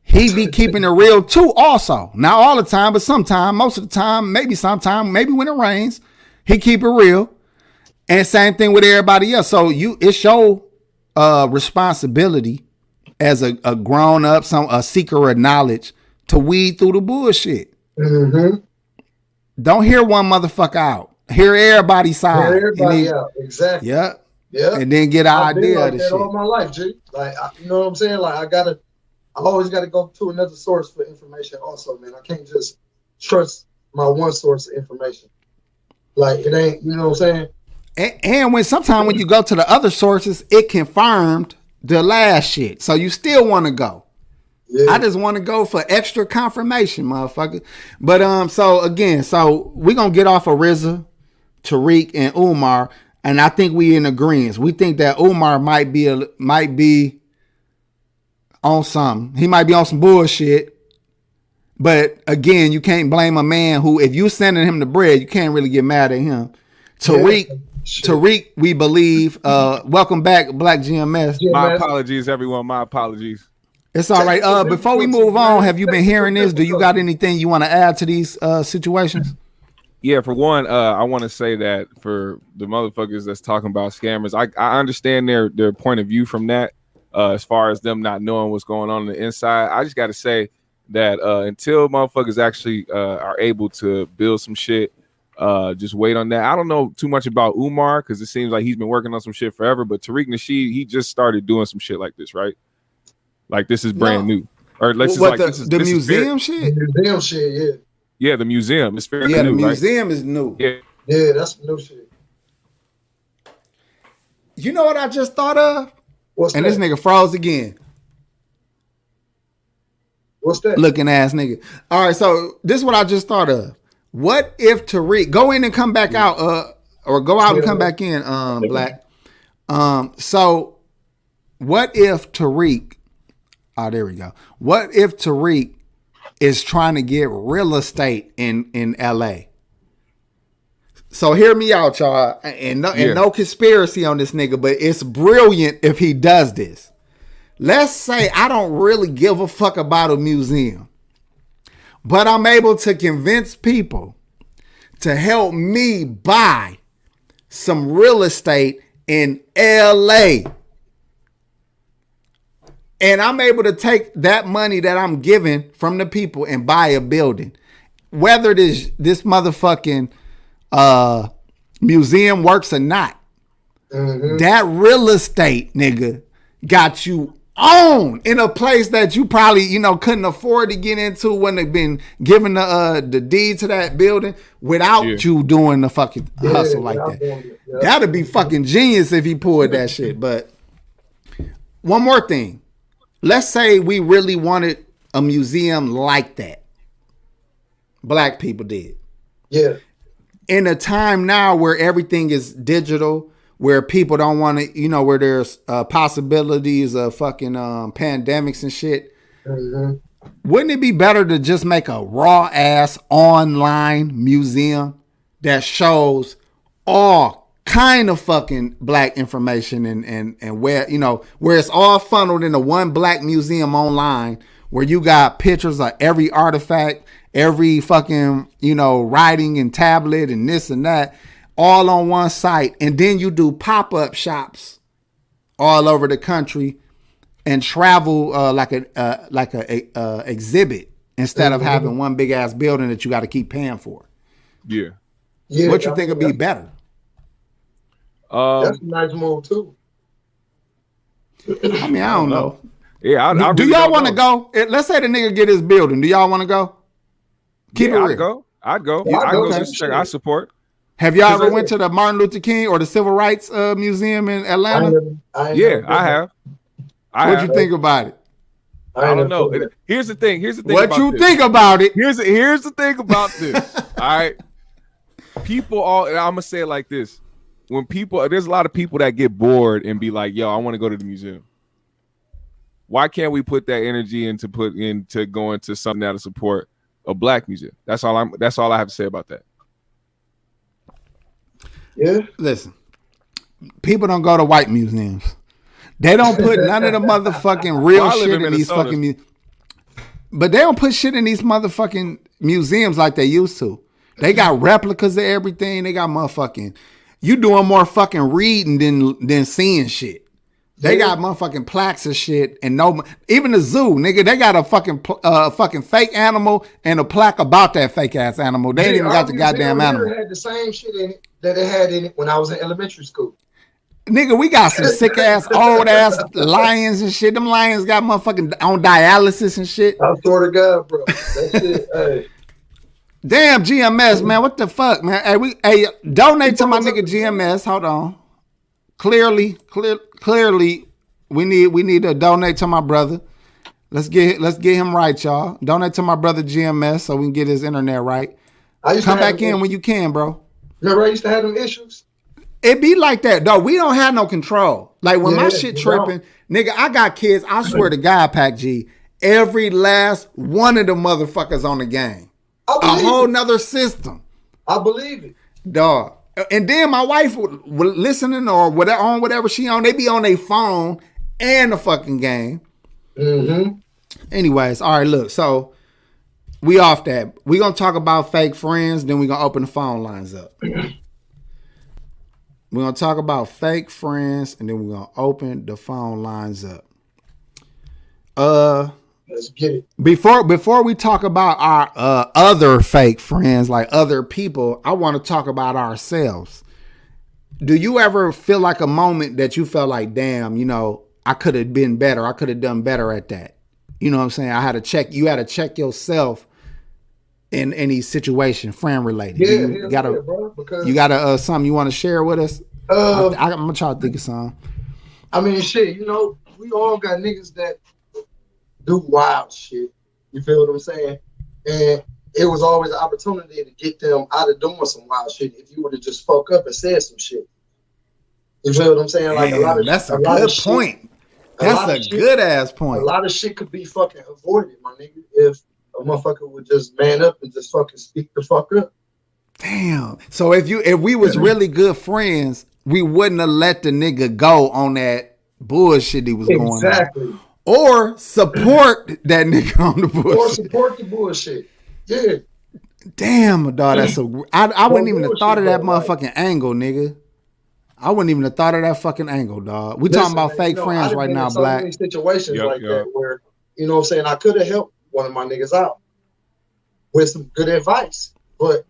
He be keeping it real too, also. Not all the time, but sometime, most of the time, maybe sometime, maybe when it rains, he keep it real. And same thing with everybody else. So you it's your uh responsibility as a, a grown up, some a seeker of knowledge to weed through the bullshit. Mm-hmm. Don't hear one motherfucker out. Hear everybody's side. and Everybody then- out. Exactly. Yeah. Yeah. And then get an I've idea like of the that shit. all my life, G. Like, I, you know what I'm saying? Like, I gotta, I always gotta go to another source for information. Also, man, I can't just trust my one source of information. Like, it ain't, you know what I'm saying? And, and when sometimes when you go to the other sources, it confirmed the last shit. So you still want to go. Yeah. I just want to go for extra confirmation, motherfucker. But um, so again, so we're gonna get off of Rizza, Tariq, and Umar, and I think we in agreement. We think that Umar might be a might be on some. He might be on some bullshit. But again, you can't blame a man who, if you sending him the bread, you can't really get mad at him. Tariq, Shit. Tariq, we believe. Uh, welcome back, Blackk GMS. Yeah, My apologies, everyone. My apologies. It's all right. Uh, before we move on, have you been hearing this? Do you got anything you want to add to these uh situations? Yeah, for one, uh, I want to say that for the motherfuckers that's talking about scammers, I, I understand their their point of view from that. Uh, as far as them not knowing what's going on, on the inside, I just got to say that uh, until motherfuckers actually uh, are able to build some shit, uh, just wait on that. I don't know too much about Umar because it seems like he's been working on some shit forever. But Tariq Nasheed, he just started doing some shit like this, right? Like this is brand No. new, or let's just like the, this is the this is museum shit? Museum shit, yeah. yeah, the museum. It's fairly Yeah, the new, right? museum is new. Yeah, Yeah, that's new shit. You know what I just thought of? What's And that? this nigga froze again. What's that? Looking ass nigga. All right, so this is what I just thought of. What if Tariq go in and come back out, uh, or go out and come back in, um, black. Um, so what if Tariq? Oh, there we go. What if Tariq is trying to get real estate in in L.A. So hear me out, y'all, and no, Yeah. and no conspiracy on this nigga, but it's brilliant if he does this. Let's say I don't really give a fuck about a museum, but I'm able to convince people to help me buy some real estate in LA. And I'm able to take that money that I'm giving from the people and buy a building. Whether this this motherfucking uh museum works or not. That real estate nigga got you on in a place that you probably you know couldn't afford to get into when they've been given the uh the deed to that building without Yeah. you doing the fucking hustle like yeah, that. doing That'd be fucking genius if he pulled that shit. But one more thing. Let's say we really wanted a museum like that. Black people did. Yeah. In a time now where everything is digital, where people don't want to, you know, where there's uh, possibilities of fucking um, pandemics and shit. Mhm. Wouldn't it be better to just make a raw ass online museum that shows all kind of fucking black information and and and where you know where it's all funneled into one black museum online where you got pictures of every artifact, every fucking you know writing and tablet and this and that all on one site, and then you do pop up shops all over the country and travel uh, like a uh, like a, a uh, exhibit instead of having one big ass building that you got to keep paying for. yeah. Yeah. what you think would be better? Um, That's a nice move too. I mean, I don't know. yeah, I, I Do really y'all want to go? Let's say the nigga get his building. Do y'all want to go? Keep yeah, it I'd real. go. I'd go. Yeah, I'd I'd go. go. Just check. I support. Have y'all ever went to the Martin Luther King or the Civil Rights uh, Museum in Atlanta? ain't never- I ain't Yeah, I have. I What have. you think about it? I ain't don't know. been. Here's the thing. Here's the thing. What about you this. think about it? Here's here's the thing about this. [LAUGHS] all right, people all. I'm gonna say it like this: when people, there's a lot of people that get bored and be like, "Yo, I want to go to the museum." Why can't we put that energy into put into going to something that'll support a black museum? That's all I'm. That's all I have to say about that. Yeah. Listen, people don't go to white museums. They don't put [LAUGHS] none of the motherfucking real Well, shit in in these fucking. Mu- but they don't put shit in these motherfucking museums like they used to. They got replicas of everything. They got motherfucking, you doing more fucking reading than than seeing shit. They Yeah. got motherfucking plaques and shit, and no, even the zoo, nigga, they got a fucking uh, fucking fake animal and a plaque about that fake ass animal. They ain't even got the goddamn animal. Had the same shit in it that it had in it when I was in elementary school. Nigga, we got some sick ass, [LAUGHS] old ass lions and shit. Them lions got motherfucking on dialysis and shit. I swear to God, bro. That shit, [LAUGHS] hey. Damn GMS, man. What the fuck, man? Hey, we hey donate to my nigga GMS. Hold on. Clearly, clear, clearly, we need we need to donate to my brother. Let's get let's get him right, y'all. Donate to my brother GMS so we can get his internet right. Come back in when you can, bro. Remember, I used to have them issues. It be like that, though. We don't have no control. Like when my Yeah, shit you tripping, nigga, I got kids. I swear to God, Pac G, every last one of the motherfuckers on the game. A whole it. nother system. I believe it. Dog. And then my wife would, would listening or whatever on whatever she on, they be on their phone and the fucking game. Mm-hmm. Anyways, all right, look, so we off that. we gonna talk about fake friends, then we gonna open the phone lines up. [CLEARS THROAT] We're gonna talk about fake friends, and then we're gonna open the phone lines up. Uh Let's get it. before before we talk about our uh, other fake friends like other people i want to talk about ourselves. Do you ever feel like a moment that you felt like damn you know i could have been better i could have done better at that? You know what i'm saying? I had to check you had to check yourself in any situation friend related. Yeah, you got a yeah, bro. Because you got a uh, something you want to share with us? Uh, I, i'm gonna try to think of some. I mean, shit, you know, we all got niggas that do wild shit. You feel what I'm saying? And it was always an opportunity to get them out of doing some wild shit if you would have just fuck up and said some shit. You feel what I'm saying? Like a lot of that's a, lot good shit- point a that's a of shit- good ass point. A lot of shit could be fucking avoided, my nigga, if a motherfucker would just man up and just fucking speak the fuck up. Damn. So if you if we was really good friends, we wouldn't have let the nigga go on that bullshit he was going on. Exactly. Or support that nigga on the bullshit. Or support the bullshit. Yeah. Damn, dog, that's a I, I wouldn't even have thought of that motherfucking angle, nigga. I wouldn't even have thought of that fucking angle, dog. We talking about fake you know, friends right now, so black. many situations Yup, like yup. that where you know what I'm saying I could have helped one of my niggas out with some good advice, but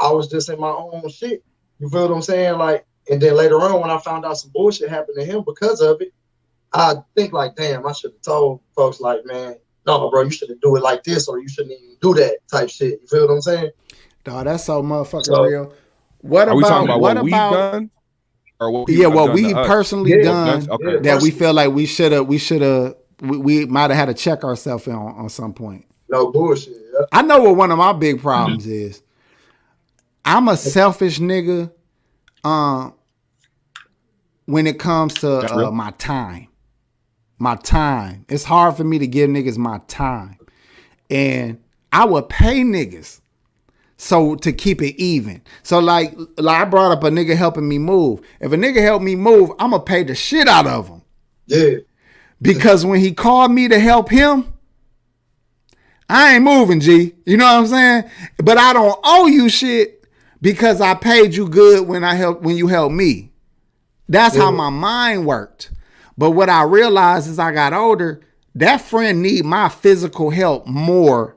I was just in my own shit. You feel what I'm saying? Like, and then later on when I found out some bullshit happened to him because of it, I think like, damn, I should have told folks like, man, no, bro, you shouldn't do it like this, or you shouldn't even do that type shit. You feel what I'm saying? Dog, that's so motherfucking So- real. What Are about we talking about what what, we've about done? Or what yeah, people what we to us? personally Yeah, done okay. Yeah. that we feel like we should have we should have we, we might have had to check ourselves on on some point. No bullshit. Yeah. I know what one of my big problems is. I'm a selfish nigga. Um, when it comes to uh, my time, my time, it's hard for me to give niggas my time, and I would pay niggas so to keep it even. So like, like I brought up a nigga helping me move. If a nigga help me move, I'm gonna pay the shit out of him. Yeah. Because when he called me to help him, I ain't moving, G. You know what I'm saying? But I don't owe you shit because I paid you good when I helped when you helped me. That's how my mind worked. But what I realized as I got older, that friend need my physical help more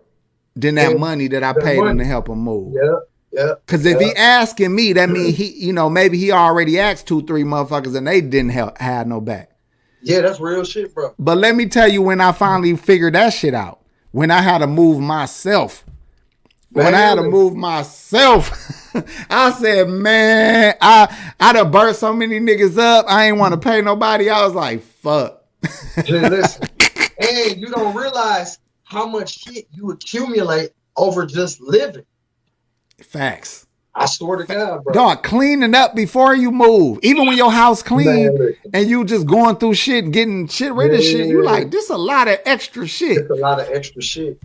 than that Yeah, money that I that paid him to help him move. Yeah. Yeah. Cause if Yeah. he asking me, that mean mm-hmm. he, you know, maybe he already asked two, three motherfuckers and they didn't help had no back. Yeah, that's real shit, bro. But let me tell you when I finally figured that shit out. When I had to move myself. When I had to move myself, [LAUGHS] I said, man, I I done burnt so many niggas up. I ain't want to pay nobody. I was like, fuck. Listen. [LAUGHS] and you don't realize how much shit you accumulate over just living. Facts. I swear to God, bro. Dog, cleaning up before you move. Even when your house clean Man, and you just going through shit getting shit rid of shit, you like, this a lot of extra shit. It's a lot of extra shit.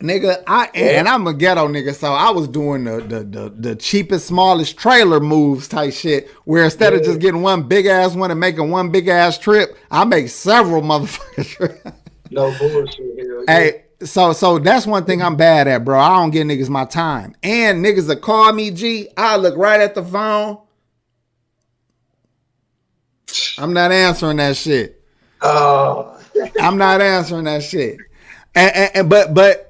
Nigga, I and I'm a ghetto nigga, so I was doing the the the, the cheapest, smallest trailer moves type shit. Where instead of just getting one big ass one and making one big ass trip, I make several motherfuckers. [LAUGHS] No bullshit yeah. hey, so so that's one thing I'm bad at, bro. I don't give niggas my time. And niggas that call me G, I look right at the phone I'm not answering that shit. Oh, I'm not answering that shit. And, and, and- but but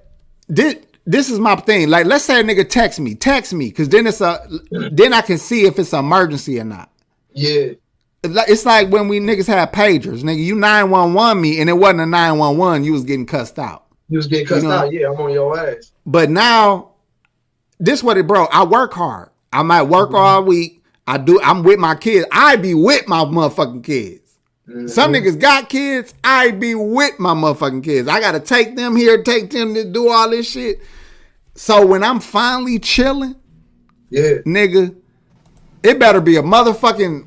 this this is my thing. Like, let's say a nigga text me, text me, because then it's a then I can see if it's an emergency or not. yeah. It's like- when we niggas had pagers, nigga. You nine one one me, and it wasn't a nine one one. You was getting cussed out. You was getting cussed You know- out. Yeah, I'm on your ass. But now, this what it bro. I work hard. I might work Mm-hmm. all week. I do. I'm with my kids. I be with my motherfucking kids. Mm-hmm. Some niggas got kids. I be with my motherfucking kids. I gotta take them here, take them to do all this shit. So when I'm finally chilling, Yeah. nigga, it better be a motherfucking.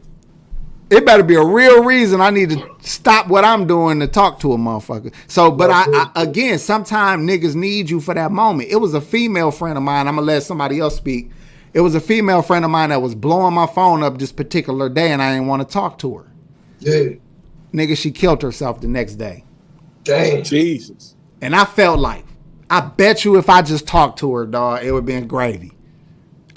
It better be a real reason I need to stop what I'm doing to talk to a motherfucker. So, but I, I again, sometimes niggas need you for that moment. It was a female friend of mine. I'm gonna let somebody else speak. It was a female friend of mine that was blowing my phone up this particular day, and I didn't want to talk to her. Yeah. Nigga, she killed herself the next day, Dang. Jesus. and I felt like, I bet you if I just talked to her, dog, it would have been gravy.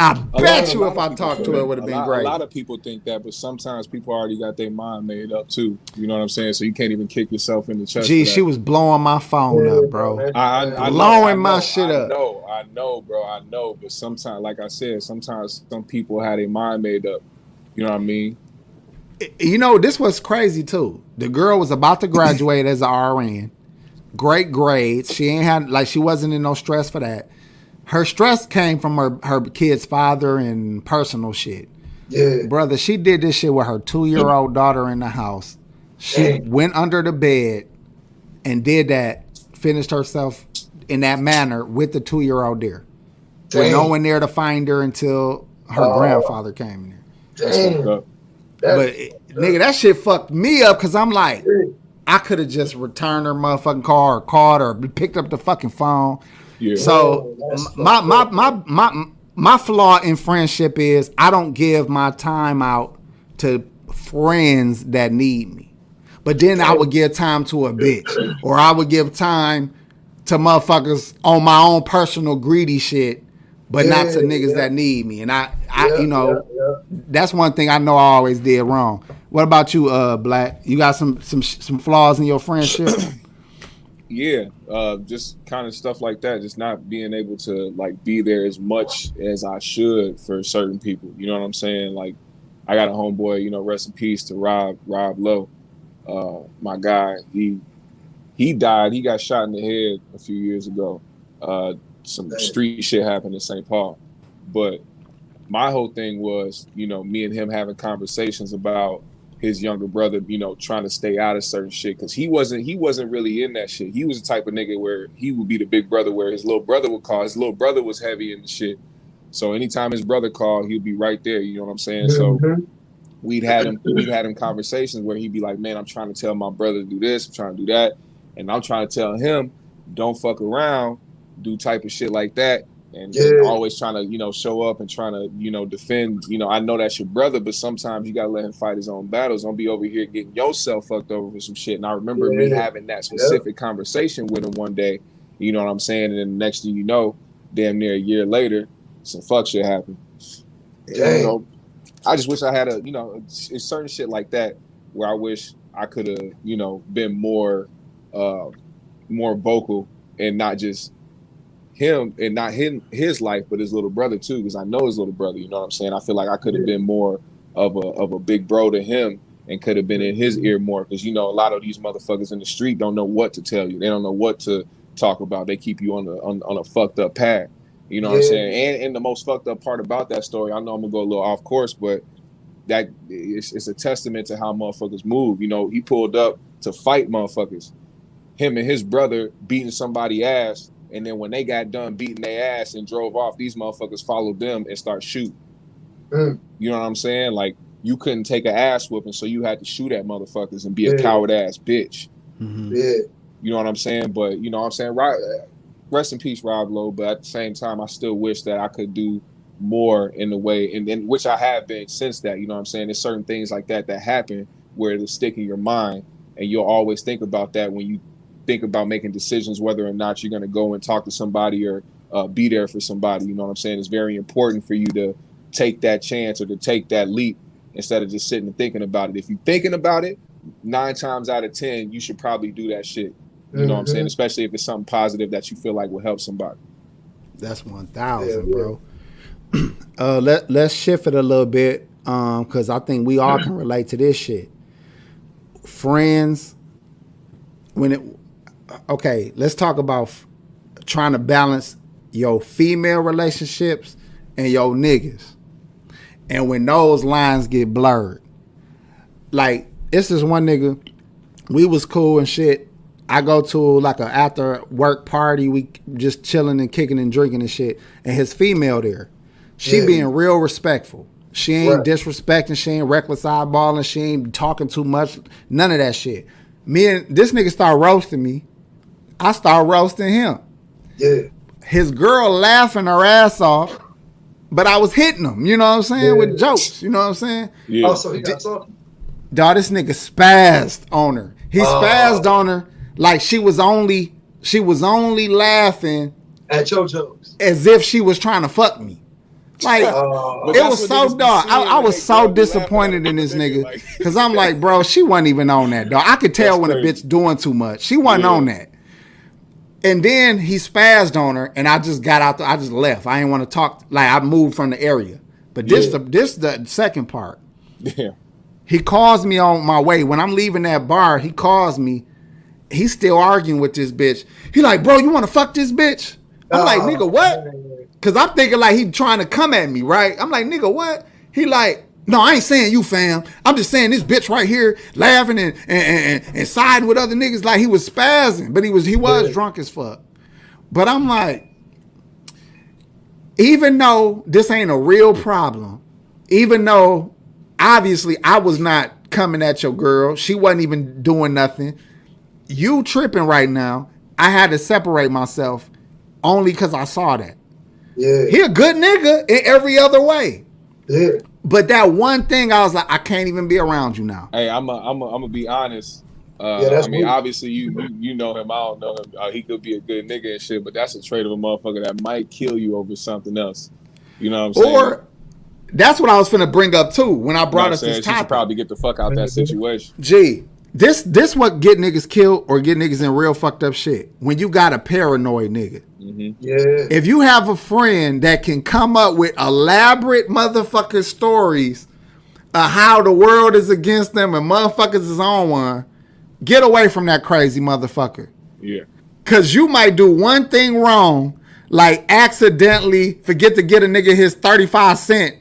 I A lot- bet a you if I talked to her, it would have been lot- gravy. A lot of people think that, but sometimes people already got their mind made up too. You know what I'm saying? So you can't even kick yourself in the chest. Gee, she was blowing my phone Yeah, up, bro. man. I, I, I know, Blowing I my know, shit I up. know, I know, bro. I know, but sometimes, like I said, sometimes some people had their mind made up. You know what I mean? You know, this was crazy too. The girl was about to graduate as a RN. Great grades. She ain't had like she wasn't in no stress for that. Her stress came from her her kid's father and personal shit. Yeah. Brother, she did this shit with her two year old daughter in the house. She Dang. went under the bed and did that, finished herself in that manner with the two year old there. With no one there to find her until her Oh. grandfather came in there. That's fucked Damn. up. That's But it- nigga, that shit fucked me up because I'm like. I could have just returned her motherfucking car or called her, picked up the fucking phone. Yeah. So Oh, that's my, my my my my flaw in friendship is I don't give my time out to friends that need me. But then I would give time to a bitch, or I would give time to motherfuckers on my own personal greedy shit, but not to niggas yeah. that need me. And I, I, Yeah, you know, yeah, yeah. that's one thing I know I always did wrong. What about you, uh, Blackk? You got some some some flaws in your friendship? [CLEARS THROAT] yeah uh just kind of stuff like that just not being able to like be there as much as i should for certain people you know what i'm saying like i got a homeboy you know rest in peace to rob rob lowe uh my guy he he died he got shot in the head a few years ago uh some street shit happened in st paul but my whole thing was you know me and him having conversations about his younger brother, you know, trying to stay out of certain shit because he wasn't he wasn't really in that shit. He was the type of nigga where he would be the big brother where his little brother would call. His little brother was heavy in the shit. So anytime his brother called, he'd be right there. You know what I'm saying? So Mhm. we'd had him we'd had him conversations where he'd be like, Man, I'm trying to tell my brother to do this, I'm trying to do that. And I'm trying to tell him, don't fuck around, do type of shit like that. And, and Yeah. always trying to, you know, show up and trying to, you know, defend. You know, I know that's your brother, but sometimes you gotta let him fight his own battles. Don't be over here getting yourself fucked over for some shit. And I remember me having that specific conversation with him one day. You know what I'm saying? And then the next thing you know, damn near a year later, some fuck shit happened. Dang. you know, I just wish I had a, you know, it's certain shit like that where I wish I could have, you know, been more, uh, more vocal and not just him and not him his life, but his little brother too, because I know his little brother. You know what I'm saying? I feel like I could have been more of a of a big bro to him and could have been in his ear more, because you know a lot of these motherfuckers in the street don't know what to tell you. They don't know what to talk about. They keep you on the on, on a fucked up path. You know what I'm saying? And and the most fucked up part about that story, I know I'm gonna go a little off course, but that it's, it's a testament to how motherfuckers move. You know, he pulled up to fight motherfuckers. Him and his brother beating somebody ass, and then when they got done beating their ass and drove off, these motherfuckers followed them and start shooting. Mm. You know what I'm saying? Like you couldn't take an ass whooping, so you had to shoot at motherfuckers and be a coward ass bitch. Mhm. Yeah. You know what I'm saying? But you know what I'm saying? Right. Rest in peace, Rob Lowe. But at the same time, I still wish that I could do more in the way, and, and which I have been since that. You know what I'm saying? There's certain things like that that happen where it'll stick in your mind, and you'll always think about that when you think about making decisions whether or not you're going to go and talk to somebody or uh, be there for somebody. You know what I'm saying? It's very important for you to take that chance or to take that leap instead of just sitting and thinking about it. If you're thinking about it, nine times out of ten, you should probably do that shit. You know what I'm saying? Especially if it's something positive that you feel like will help somebody. That's one thousand, bro. [CLEARS THROAT] uh, let let's shift it a little bit, um, because I think we all can relate to this shit. Friends, when it okay, let's talk about f- trying to balance your female relationships and your niggas, and when those lines get blurred. Like this is one nigga, we was cool and shit. I go to like a after work party, we just chilling and kicking and drinking and shit, and his female there. She Yeah. being real respectful. She ain't Right. disrespecting, she ain't reckless eyeballing, she ain't talking too much, none of that shit. Me and this nigga start roasting me. I start roasting him. Yeah. His girl laughing her ass off, but I was hitting him, you know what I'm saying? Yeah. With jokes, you know what I'm saying? Yeah. Oh, so he got something. Dog, this nigga spazzed on her. He Oh. spazzed on her like she was only she was only laughing At your jokes. as if she was trying to fuck me. Like Uh, it was so niggas be dog. I, I was so disappointed in this nigga, nigga like- [LAUGHS] because I'm like, bro, she wasn't even on that, dog. I could tell That's when a crazy. bitch doing too much. She wasn't Yeah. on that. And then he spazzed on her, and I just got out. The, I just left. I didn't want to talk. Like I moved from the area. But this Yeah. the this the second part. Yeah. He calls me on my way when I'm leaving that bar. He calls me. He's still arguing with this bitch. He like, bro, you want to fuck this bitch? I'm like, Oh, nigga, what? Cause I'm thinking like he trying to come at me, right? I'm like, nigga, what? He like, no, I ain't saying you, fam. I'm just saying this bitch right here laughing and and, and, and siding with other niggas like he was spazzing, but he was he was Yeah. drunk as fuck. But I'm like, even though this ain't a real problem, even though obviously I was not coming at your girl, she wasn't even doing nothing. You tripping right now. I had to separate myself only because I saw that. Yeah. He a good nigga in every other way. Yeah. But that one thing, I was like, I can't even be around you now. Hey, I'm a, I'm a, I'm gonna be honest. Uh, Yeah, that's I mean, cool. obviously you, you you know him. I don't know him. Uh, he could be a good nigga and shit, but that's a trait of a motherfucker that might kill you over something else. You know what I'm saying? Or that's what I was gonna bring up too when I You know brought I'm up saying? this She should topic. probably get the fuck out that situation. G, this this what get niggas killed or get niggas in real fucked up shit. When you got a paranoid nigga. Mm-hmm. Yeah. If you have a friend that can come up with elaborate motherfucking stories of how the world is against them and motherfuckers is on one, get away from that crazy motherfucker. Yeah. Cause you might do one thing wrong, like accidentally forget to get a nigga his 35 cent.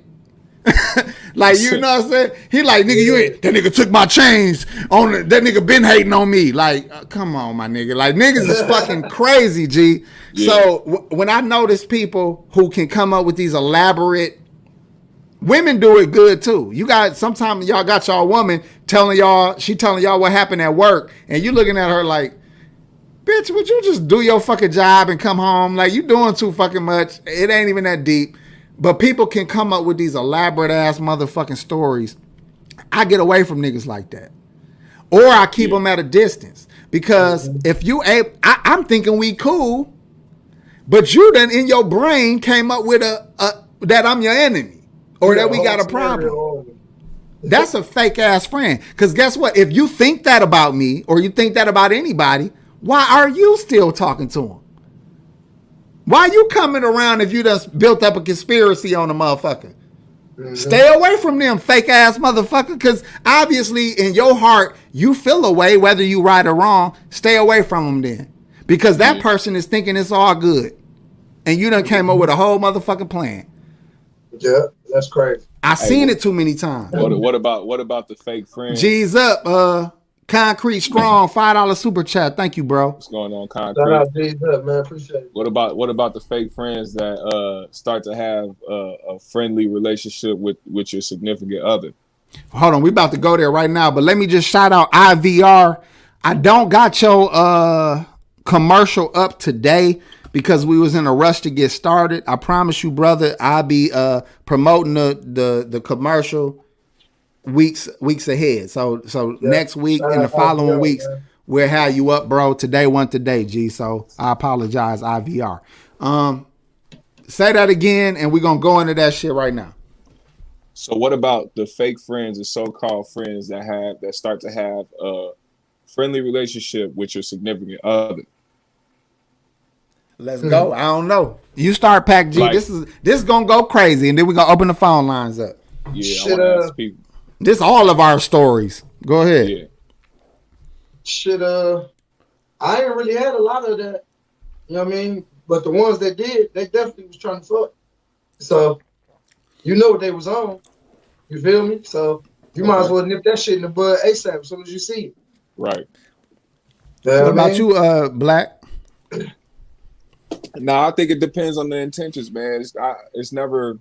[LAUGHS] like you know what I'm saying? He like, nigga, you ain't that nigga took my chains on the, that nigga been hating on me. Like, uh, come on, my nigga. Like niggas is [LAUGHS] fucking crazy, G. So w- when I notice people who can come up with these elaborate Women do it good too. You got sometimes y'all got y'all woman telling y'all, she telling y'all what happened at work, and you looking at her like, bitch, would you just do your fucking job and come home? Like you doing too fucking much. It ain't even that deep. But people can come up with these elaborate ass motherfucking stories. I get away from niggas like that. Or I keep them at a distance. Because mm-hmm. if you ain't, I'm thinking we cool, but you then in your brain came up with a, a that I'm your enemy. Or that we got a problem. That's a fake ass friend. Because guess what? If you think that about me or you think that about anybody, why are you still talking to him? Why you coming around if you just built up a conspiracy on a motherfucker? Stay away from them fake ass motherfucker. Because obviously in your heart, you feel a way whether you right or wrong. Stay away from them then. Because that person is thinking it's all good. And you done came up with a whole motherfucking plan. Yeah, that's crazy. I seen it too many times. What, what about what about the fake friends? G's up, uh, concrete strong, five dollar super chat. Thank you, bro. What's going on, Shout concrete? out G's up, man. Appreciate it. What about what about the fake friends that uh start to have uh, a friendly relationship with with your significant other? Hold on, we about to go there right now, but let me just shout out IVR. I don't got your uh commercial up today because we was in a rush to get started. I promise you, brother, I'll be uh promoting the the the commercial weeks weeks ahead. So so next week Shout and the following IVR, weeks man. we'll have you up, bro. Today one today, G. So I apologize, IVR. Um say that again and we're gonna go into that shit right now. So what about the fake friends and so-called friends that have that start to have a friendly relationship with your significant other? Let's go. I don't know. You start Pac G. Like- this is this is gonna go crazy, and then we're gonna open the phone lines up. Yeah, Shit, I want to uh, ask people. This all of our stories. Go ahead. Yeah, Shit, uh, I ain't really had a lot of that. You know what I mean? But the ones that did, they definitely was trying to fuck. So, you know what they was on. You feel me? So, you might as well nip that shit in the bud ASAP as soon as you see it. right. You know What I about mean? you, uh, Blackk? No, I think it depends on the intentions, man. It's I, it's never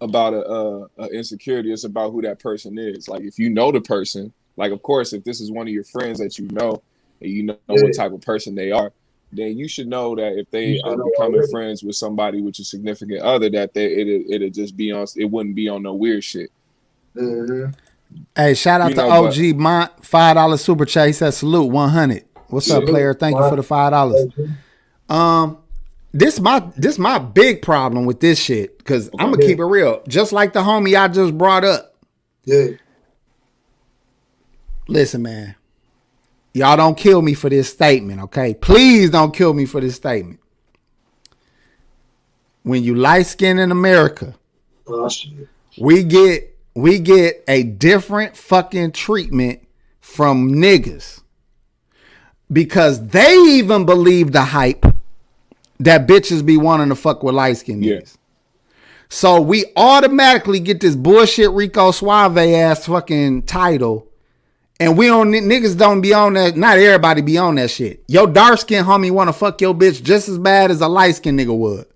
about a, a, a insecurity. It's about who that person is. Like if you know the person, like of course, if this is one of your friends that you know and you know Yeah. what type of person they are, then you should know that if they are becoming already. friends with somebody with your significant other, that they it it'll just be on. It wouldn't be on no weird shit. Mhm. Hey, shout out You to know, OG Mont, five dollar super chat. He said salute one hundred. What's up, player? Thank you for the five dollars. Um, this my this my big problem with this shit because I'm gonna Yeah. keep it real. Just like the homie I just brought up. Yeah. Listen, man. Y'all don't kill me for this statement, okay? Please don't kill me for this statement. When you light skin in America, Oh, we get we get a different fucking treatment from niggas because they even believe the hype that bitches be wanting to fuck with light skinned Yeah. niggas. So we automatically get this bullshit Rico Suave ass fucking title. And we don't niggas don't be on that. Not everybody be on that shit. Your dark skin homie want to fuck your bitch just as bad as a light skin nigga would.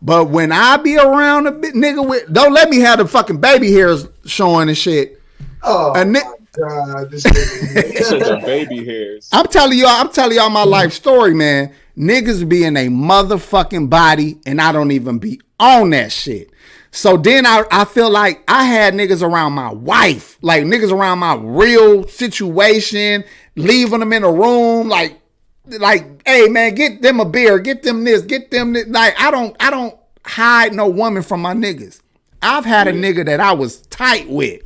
But when I be around a bit nigga with, don't let me have the fucking baby hairs showing and shit. Oh, A ni- my God. This nigga. [LAUGHS] Baby hairs. I'm telling y'all, I'm telling y'all my mm-hmm. life story, man. Niggas be in a motherfucking body, and I don't even be on that shit. So then I, I feel like I had niggas around my wife, like niggas around my real situation, leaving them in a room, like, like, hey man, get them a beer, get them this, get them this. Like, I don't, I don't hide no woman from my niggas. I've had a nigga that I was tight with.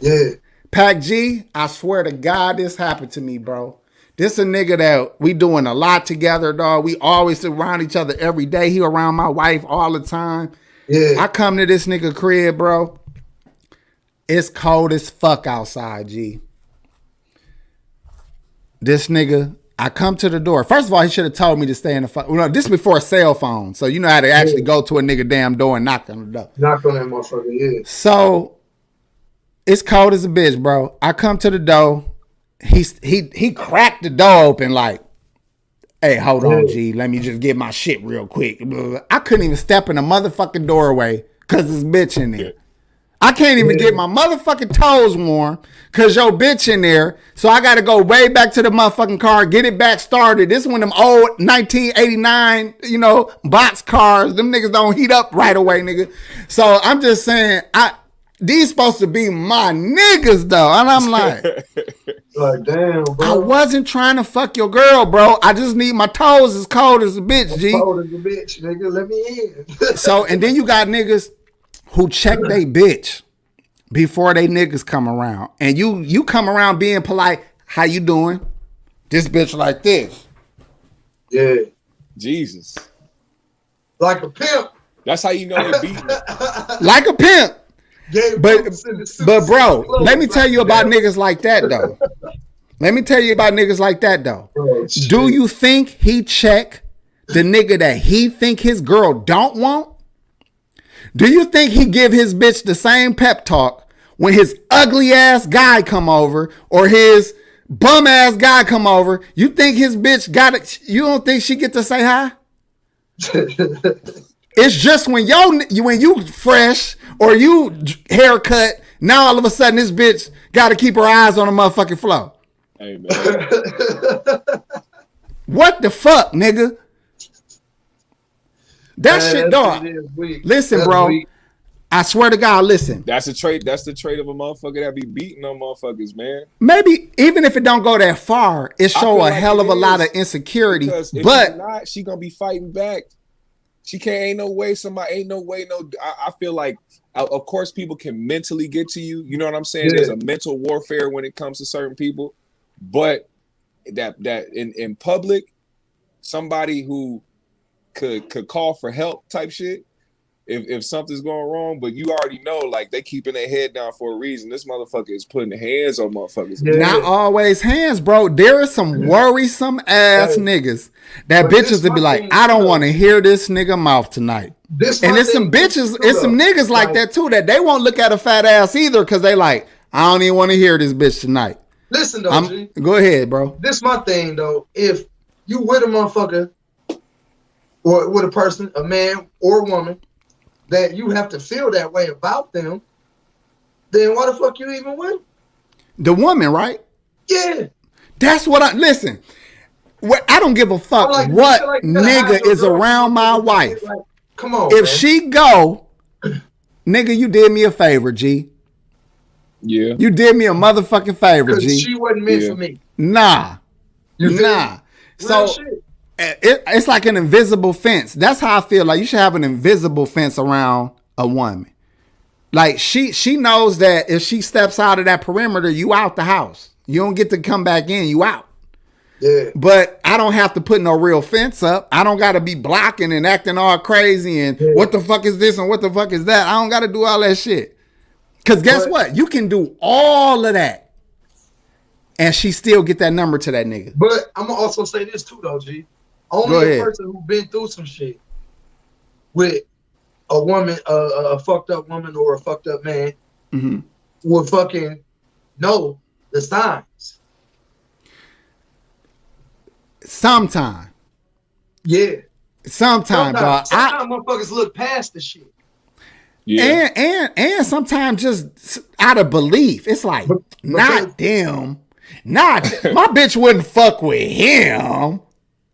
yeah. Pac G, I swear to God, this happened to me, bro. This a nigga that we doing a lot together, dog. We always around each other every day. He around my wife all the time. Yeah. I come to this nigga crib, bro. It's cold as fuck outside, G. This nigga, I come to the door. First of all, he should have told me to stay in the fuck. Well, no, this before a cell phone. So you know how to actually go to a nigga damn door and knock on the door. Knock on that motherfucker. Yeah. So it's cold as a bitch, bro. I come to the door. He's he he cracked the door open like, hey, hold on, G. Let me just get my shit real quick. I couldn't even step in the motherfucking doorway because this bitch in there. I can't even get my motherfucking toes warm because your bitch in there. So I got to go way back to the motherfucking car, get it back started. This one of them old 1989, you know, box cars. Them niggas don't heat up right away, nigga. So I'm just saying, I these supposed to be my niggas though, and I'm [LAUGHS] like, Like, damn, bro. I wasn't trying to fuck your girl, bro. I just need my toes as cold as a bitch, G. Cold as a bitch, nigga. Let me in. [LAUGHS] So and then you got niggas who check they bitch before they niggas come around. And you you come around being polite, how you doing? This bitch like this. yeah. Jesus, Like a pimp. that's how you know they beating. Like a pimp. But boots in the suits but bro, let me tell you about niggas like that though. Let me tell you about niggas like that though. Oh. Do you think he check the nigga that he think his girl don't want? Do you think he give his bitch the same pep talk when his ugly ass guy come over or his bum ass guy come over? You think his bitch got it? You don't think she get to say hi? [LAUGHS] It's just when yo you when you fresh or you haircut. Now all of a sudden this bitch got to keep her eyes on the motherfucking flow. Hey man, [LAUGHS] What the fuck, nigga? That Man, shit, that dog. shit is weak. Listen, That's bro. weak. I swear to God, listen. that's a trait. That's the trait of a motherfucker that be beating on motherfuckers, man. Maybe even if it don't go that far, it show a like hell of a lot of insecurity. Because if But not, she gonna be fighting back. She can't. Ain't no way. Somebody ain't no way. No. I, I feel like, uh, of course, people can mentally get to you. You know what I'm saying? Yeah. There's a mental warfare when it comes to certain people, but that that in in public, somebody who could could call for help type shit. If, if something's going wrong, but you already know, like they keeping their head down for a reason. This motherfucker is putting hands on motherfuckers. Yeah. Not always hands, bro. There is some worrisome ass Right. niggas that But bitches that be like, I don't want to hear this nigga mouth tonight. This And it's some bitches, it's some though. niggas like that too that they won't look at a fat ass either because they like, I don't even want to hear this bitch tonight. Listen though, I'm, G. go ahead, bro. This my thing though. If you with a motherfucker or with a person, a man or a woman, that you have to feel that way about them, then why the fuck you even with? 'em? The woman, right? Yeah. That's what I listen. What I don't give a fuck like, what like, you gotta have nigga is girl- around my wife. Like, come on. If man. she go, nigga, you did me a favor, G. Yeah. You did me a motherfucking favor, G. she wasn't meant Yeah. for me. Nah, You feel nah. me? So Real shit. It, it's like an invisible fence. That's how I feel. Like you should have an invisible fence around a woman. Like she she knows that if she steps out of that perimeter, you out the house. You don't get to come back in. You out. Yeah. But I don't have to put no real fence up. I don't got to be blocking and acting all crazy and what the fuck is this and what the fuck is that. I don't got to do all that shit. Cause guess But- what? You can do all of that, and she still get that number to that nigga. But I'm gonna also say this too, though, G. Go Only a ahead. person who's been through some shit with a woman, uh, a a fucked up woman or a fucked up man, hmm would fucking know the signs. Sometime, Yeah. sometime, dog. Sometimes, I, sometimes motherfuckers look past the shit. Yeah. and and and sometimes just out of belief, it's like, But- but not them, not [LAUGHS] my bitch wouldn't fuck with him.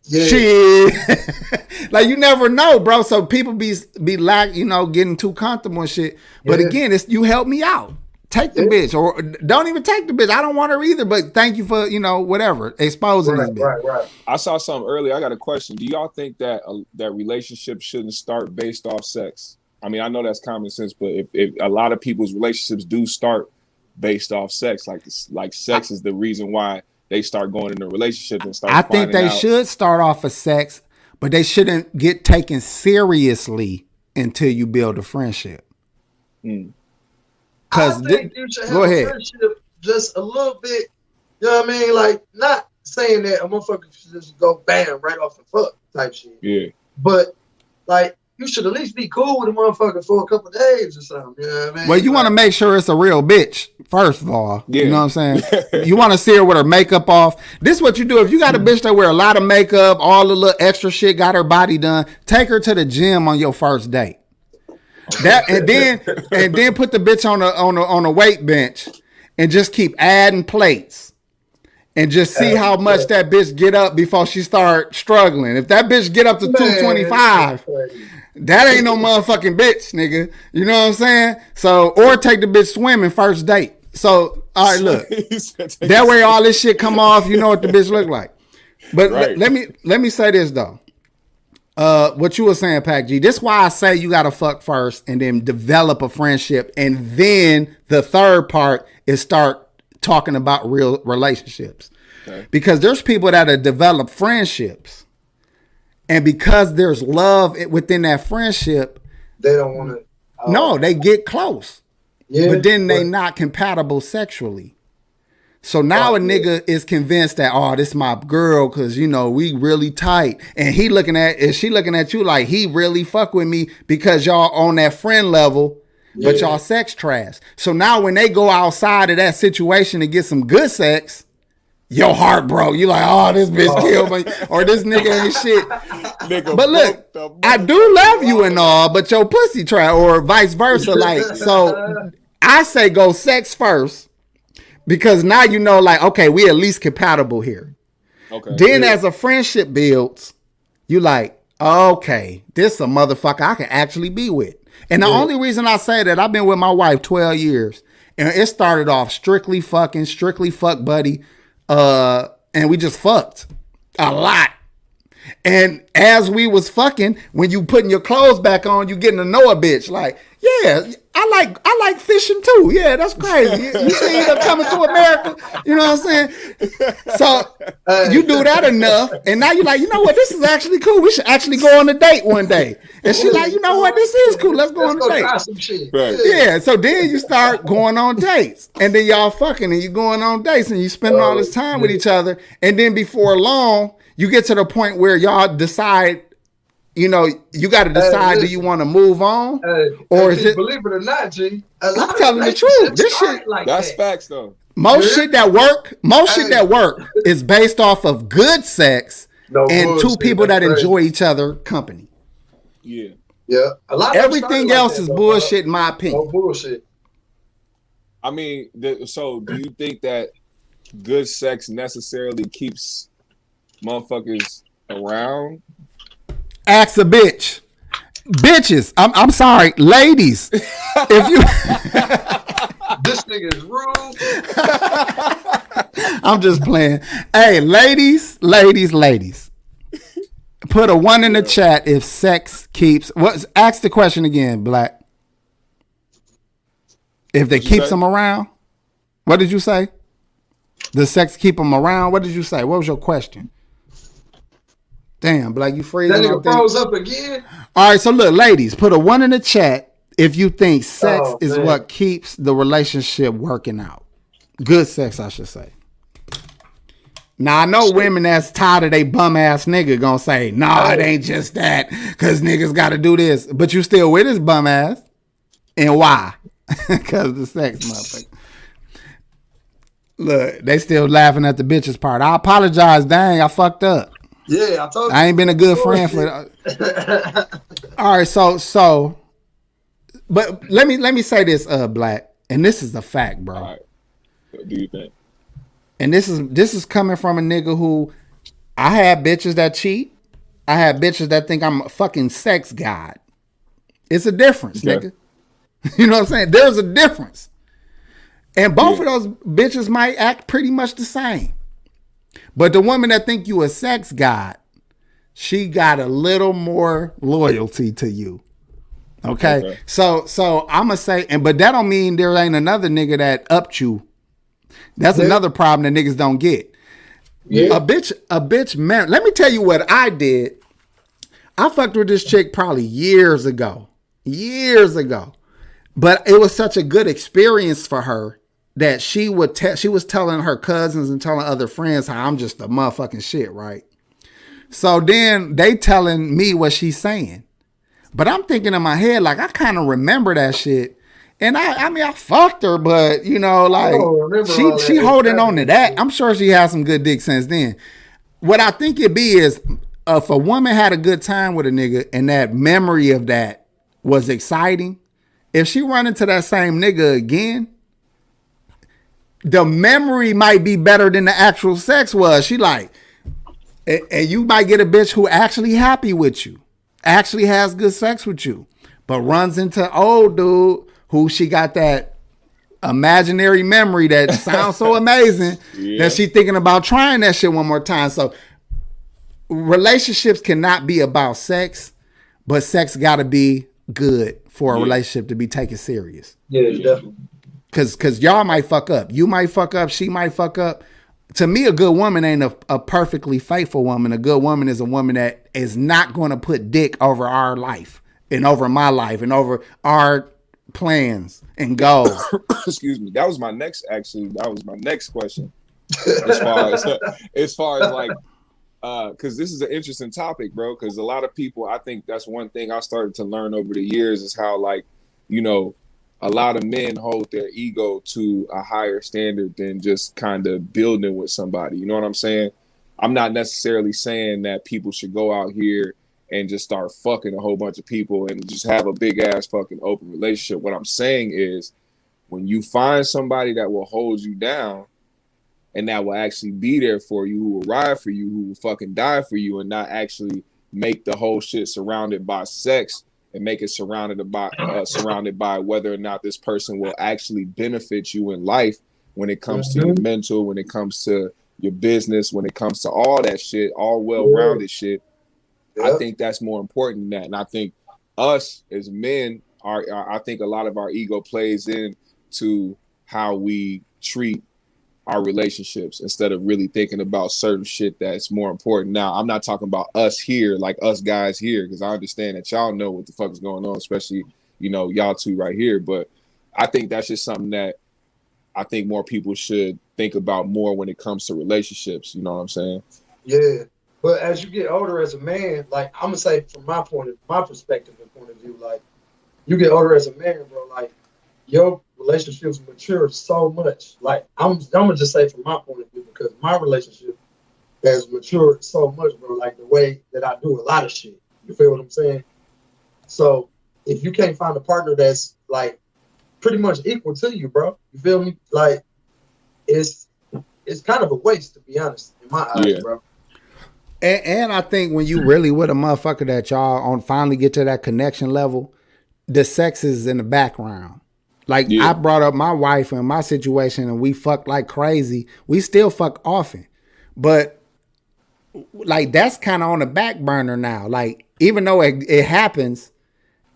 Yeah. Shit. [LAUGHS] like you never know, bro. So people be be like, you know, getting too comfortable and shit. But Yeah. again, it's you help me out. Take the Yeah. bitch, or don't even take the bitch. I don't want her either. But thank you for you know whatever exposing Right, this bitch. right, right. I saw something earlier. I got a question. Do y'all think that uh, that relationships shouldn't start based off sex? I mean, I know that's common sense, but if, if a lot of people's relationships do start based off sex, like like sex is the reason why they start going into a relationship and start. I think they out- should start off of sex, but they shouldn't get taken seriously until you build a friendship. Mm. Cause I think you should have go a ahead. friendship just a little bit. You know what I mean? Like not saying that a motherfucker should just go bam right off the fuck type shit. Yeah, But like you should at least be cool with a motherfucker for a couple days or something. You know what I mean? Well, you want to make sure it's a real bitch, first of all. You know what I'm saying? [LAUGHS] you want to see her with her makeup off. This is what you do. If you got a mm. bitch that wear a lot of makeup, all the little extra shit, got her body done, take her to the gym on your first date. That and then and then put the bitch on a on a on a weight bench and just keep adding plates. And just see how much that bitch get up before she start struggling. If that bitch get up to 225, that ain't no motherfucking bitch, nigga. You know what I'm saying? So, or take the bitch swimming first date. So, all right, look. [LAUGHS] He said take That way all this shit come off, you know what the bitch look like. But Right. let me let me say this though. Uh what you were saying, Pac G. This why I say you gotta fuck first and then develop a friendship. And then the third part is start talking about real relationships. Okay. Because there's people that have developed friendships. And because there's love within that friendship, They don't want to. Uh, no, they get close Yeah, but then they not compatible sexually. So now Oh, a nigga is convinced that oh, this my girl because you know we really tight, and he looking at is she looking at you like he really fuck with me because y'all on that friend level, but y'all sex trash. So now when they go outside of that situation to get some good sex, your heart broke. You like oh this bitch killed me or this nigga ain't shit. [LAUGHS] Nigga But look, I do love you and all, but your pussy try or vice versa. Like, so [LAUGHS] I say go sex first because now you know, like, okay, we at least compatible here. Okay. Then as a friendship builds, you like, okay, this a motherfucker I can actually be with. And the only reason I say that, I've been with my wife 12 years. And it started off strictly fucking, strictly fuck buddy. Uh, and we just fucked a lot. And as we was fucking, when you putting your clothes back on, you getting to know a bitch. Like, yeah, I like I like fishing too. Yeah, that's crazy. You, you see them coming to America. You know what I'm saying? So you do that enough, and now you're like, you know what? This is actually cool. We should actually go on a date one day. And she's like, you know what? This is cool. Let's go Let's on a date. try some shit. Right. Yeah, so then you start going on dates, and then y'all fucking, and you going on dates, and you spending all this time with each other, and then before long, you get to the point where y'all decide, you know, you got to decide, do you want to move on, Hey, or is it believe it or not, G? a lot of telling the truth. This shit- like That's that. facts though. most Yeah. shit that work, most shit that work is based off of good sex No and two people that crazy. enjoy each other company. Yeah. Yeah, a lot. of them Everything started like else that, is though, bullshit, in my opinion. No bullshit. I mean, the, so do you think that good sex necessarily keeps motherfuckers around? Ask a bitch. Bitches, I'm I'm sorry, ladies. if you [LAUGHS] This nigga is rude. [LAUGHS] I'm just playing. Hey, ladies, ladies, ladies. Put a one in the chat if sex keeps. What? Ask the question again, Blackk. If they keeps say? them around, what did you say? Does sex keep them around? What did you say? What was your question? Damn, Blackk, you That nigga froze up again. All right, so look, ladies, put a one in the chat if you think sex Oh, is man. what keeps the relationship working out. Good sex, I should say. Now I know women that's tired of they bum ass nigga gonna say, nah, it ain't just that, cause niggas gotta do this. But you still with his bum ass. And why? [LAUGHS] Cause the sex motherfucker. Look, they still laughing at the bitches part. I apologize, dang, I fucked up. Yeah, I told you. I ain't been a good friend for. [LAUGHS] All right, so so, but let me let me say this, uh, Blackk, and this is a fact, bro. All right. What do you think? And this is this is coming from a nigga who I had bitches that cheat. I had bitches that think I'm a fucking sex god. It's a difference, Okay. nigga. [LAUGHS] You know what I'm saying? There's a difference. And both of those bitches might act pretty much the same. But the woman that think you a sex god, she got a little more loyalty to you. Okay. Okay. So so I'ma say, and but that don't mean there ain't another nigga that upped you. That's another problem that niggas don't get. Yeah. A bitch, a bitch man. Let me tell you what I did. I fucked with this chick probably years ago. Years ago. But it was such a good experience for her that she would tell she was telling her cousins and telling other friends how I'm just a motherfucking shit, right? So then they telling me what she's saying. But I'm thinking in my head, like, I kind of remember that shit. And I, I mean, I fucked her, but you know, like she she holding on to that. I'm sure she has some good dick since then. What I think it be is uh, if a woman had a good time with a nigga and that memory of that was exciting, if she run into that same nigga again, the memory might be better than the actual sex was. She like, and, and you might get a bitch who actually happy with you, actually has good sex with you, but runs into old dude who she got that imaginary memory that [LAUGHS] sounds so amazing Yeah. that she thinking about trying that shit one more time. So relationships cannot be about sex, but sex got to be good for a Yeah. relationship to be taken serious. Yeah, definitely. Cause cause y'all might fuck up. You might fuck up. She might fuck up. To me, a good woman ain't a, a perfectly faithful woman. A good woman is a woman that is not going to put dick over our life and over my life and over our plans and goals. [COUGHS] Excuse me. That was my next. Actually, that was my next question. As far as [LAUGHS] as far as like, uh, because this is an interesting topic, bro. Because a lot of people, I think that's one thing I started to learn over the years is how like, you know, a lot of men hold their ego to a higher standard than just kind of building with somebody. You know what I'm saying? I'm not necessarily saying that people should go out here and just start fucking a whole bunch of people and just have a big ass fucking open relationship. What I'm saying is when you find somebody that will hold you down and that will actually be there for you, who will ride for you, who will fucking die for you, and not actually make the whole shit surrounded by sex and make it surrounded by [LAUGHS] uh, surrounded by whether or not this person will actually benefit you in life when it comes to your mental, when it comes to your business, when it comes to all that shit, all well-rounded shit. I think that's more important than that. And I think us as men are, are I think a lot of our ego plays in to how we treat our relationships instead of really thinking about certain shit that's more important. Now, I'm not talking about us here, like us guys here, because I understand that y'all know what the fuck is going on, especially, you know, y'all two right here. But I think that's just something that I think more people should think about more when it comes to relationships. You know what I'm saying? Yeah. But as you get older as a man, like I'm gonna say from my point of my perspective and point of view, like you get older as a man, bro, like your relationships mature so much. Like I'm I'm gonna just say from my point of view, because my relationship has matured so much, bro, like the way that I do a lot of shit. You feel what I'm saying? So if you can't find a partner that's like pretty much equal to you, bro, you feel me? Like it's it's kind of a waste to be honest, in my eyes, Yeah. bro. And, and I think when you really with a motherfucker that y'all on finally get to that connection level, the sex is in the background. Like Yeah. I brought up my wife and my situation, and we fucked like crazy. We still fuck often, but like that's kind of on the back burner now. Like even though it, it happens,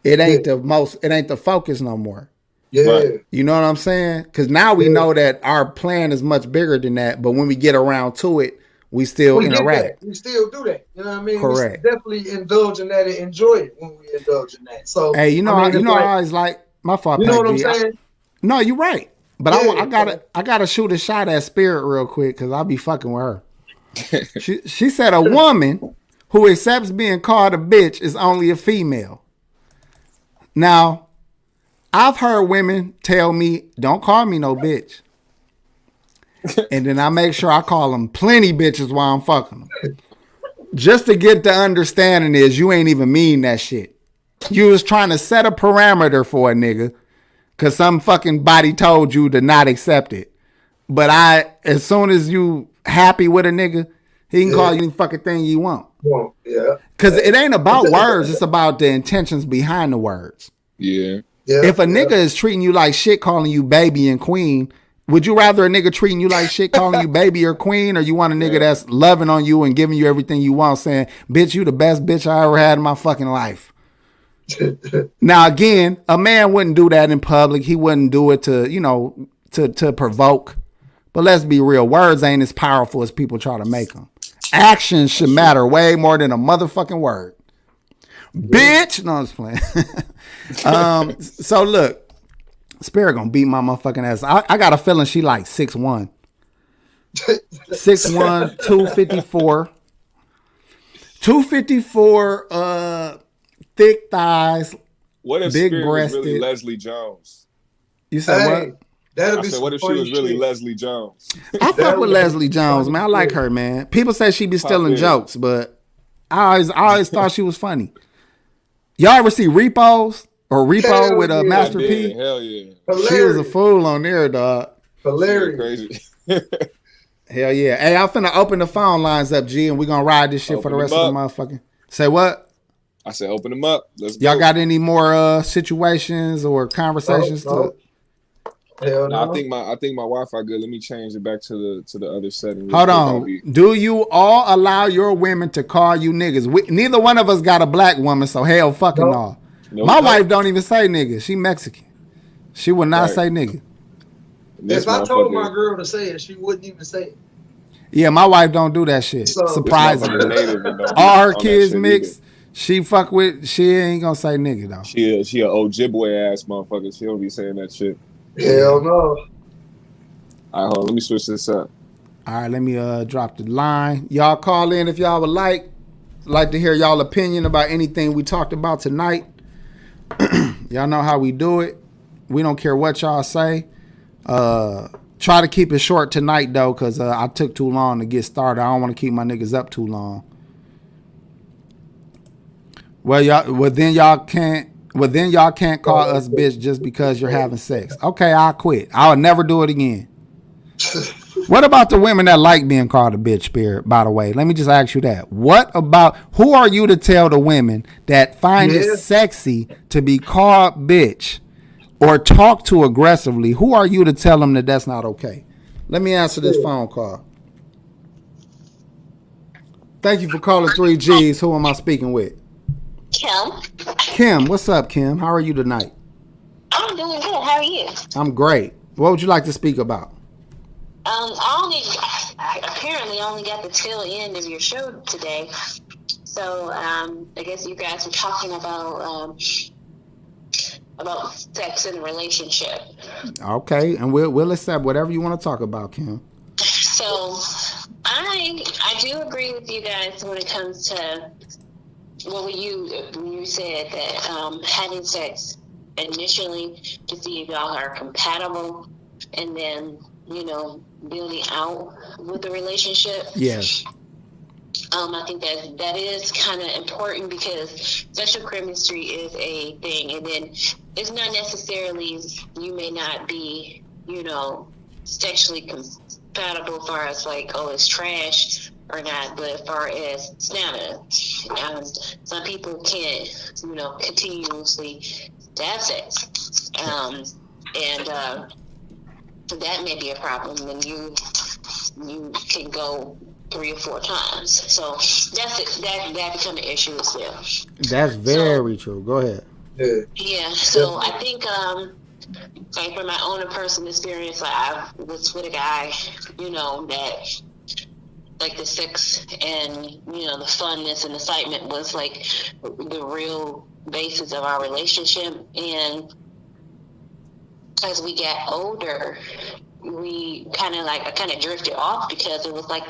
it ain't the most. It ain't the focus no more. Yeah. Right. You know what I'm saying? Because now we Yeah. know that our plan is much bigger than that. But when we get around to it, we still We interact. that. We still do that. You know what I mean? Correct. We definitely indulge in that and enjoy it when we indulge in that. So Hey, you know, I I mean, you know, like- I always like my fault. you know what I'm G. I- saying? no, you're right. But I, Yeah, I gotta, yeah. I gotta shoot a shot at Spirit real quick because I'll be fucking with her. [LAUGHS] she, she said a woman who accepts being called a bitch is only a female. Now, I've heard women tell me, "Don't call me no bitch," [LAUGHS] and then I make sure I call them plenty bitches while I'm fucking them, just to get the understanding is you ain't even mean that shit. You was trying to set a parameter for a nigga because some fucking body told you to not accept it. But I, as soon as you happy with a nigga, he can call you any fucking thing you want. Well, yeah. Cause it ain't about [LAUGHS] words, it's about the intentions behind the words. Yeah. Yeah. If a yeah. nigga is treating you like shit, calling you baby and queen, would you rather a nigga treating you like shit, calling you baby or queen, or you want a nigga that's loving on you and giving you everything you want, saying, "Bitch, you the best bitch I ever had in my fucking life." [LAUGHS] Now again, a man wouldn't do that in public. He wouldn't do it to, you know, to to provoke. But let's be real, words ain't as powerful as people try to make them. Actions should matter way more than a motherfucking word. Bitch, no, I'm just playing. [LAUGHS] um, so look, Spirit gonna beat my motherfucking ass. I, I got a feeling she like six one. Six one, two fifty four. Two fifty four, uh, thick thighs. What if Big Spirit was really breasted. Leslie Jones? You said Hey, what? that'll I be said, what if she was really shit. Leslie Jones? I fuck with Leslie Jones, man. I like her, man. People say she be stealing jokes, but I always, I always [LAUGHS] thought she was funny. Y'all ever see Repos or Repo Hell with a yeah. uh, Master P? Hell yeah. Hilarious. She was a fool on there, dog. Hilarious. Crazy. [LAUGHS] Hell yeah. Hey, I'm finna open the phone lines up, G, and we gonna ride this shit for the rest of the motherfucking. Say what? I said, open them up. Let's Y'all go. got any more uh situations or conversations No, no. to Hell No, no. I think my I think my Wi-Fi good. Let me change it back to the to the other setting. Hold quick. On. be- Do you all allow your women to call you niggas? We, neither one of us got a black woman, so hell fucking Nope. no. Nope. My wife don't even say nigga. She Mexican. She would not Right. say nigga. This if I told my girl to say it, she wouldn't even say it. Yeah, my wife don't do that shit. So- this Surprisingly. motherfucker native and don't All her kids shit mixed. Either. She fuck with. She ain't gonna say nigga though. She a, she a Ojibwe ass motherfucker. She don't be saying that shit. Hell no. All right, hold on. Let me switch this up. All right, let me uh drop the line. Y'all call in if y'all would like. Like to hear y'all opinion about anything we talked about tonight. [CLEARS THROAT] y'all know how we do it. We don't care what y'all say. Uh try to keep it short tonight though, cause uh, I took too long to get started. I don't want to keep my niggas up too long. Well, y'all. Well, then y'all can't. Well, then y'all can't call us bitch just because you're having sex. Okay, I'll quit. I'll never do it again. [LAUGHS] What about the women that like being called a bitch, Spirit? By the way, let me just ask you that. What about who are you to tell the women that find Yeah. it sexy to be called bitch or talk to aggressively? Who are you to tell them that that's not okay? Let me answer this phone call. Thank you for calling three G's. Who am I speaking with? Kim. Kim. What's up, Kim? How are you tonight? I'm doing good. How are you? I'm great. What would you like to speak about? Um, I only I apparently only got the tail end of your show today, so um, I guess you guys were talking about um, about sex and relationship. Okay, and we'll we'll accept whatever you want to talk about, Kim. So I I do agree with you guys when it comes to well, you you said that um, having sex initially to see if y'all are compatible, and then you know building out with the relationship. Yes. Um, I think that that is kind of important because sexual chemistry is a thing, and then it's not necessarily you may not be, you know, sexually compatible as far as like oh it's trash or not, but as far as stamina, um, some people can't, you know, continuously have sex, um, and uh, that may be a problem when you you can go three or four times. So that's it. That that become an issue as well. That's very true. Go ahead. Yeah. Yeah. So I think, um, like from my own personal experience, like I was with a guy, you know, that like the sex and you know the funness and excitement was like the real basis of our relationship and as we got older we kind of like I kind of drifted off because it was like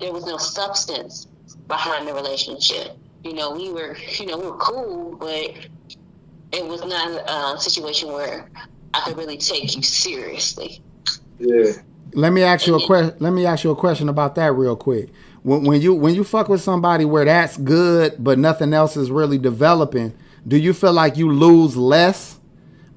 there was no substance behind the relationship. You know, we were you know we were cool, but it was not a situation where I could really take you seriously. Yeah. Let me ask you a question. Let me ask you a question about that real quick. When, when you when you fuck with somebody where that's good, but nothing else is really developing, do you feel like you lose less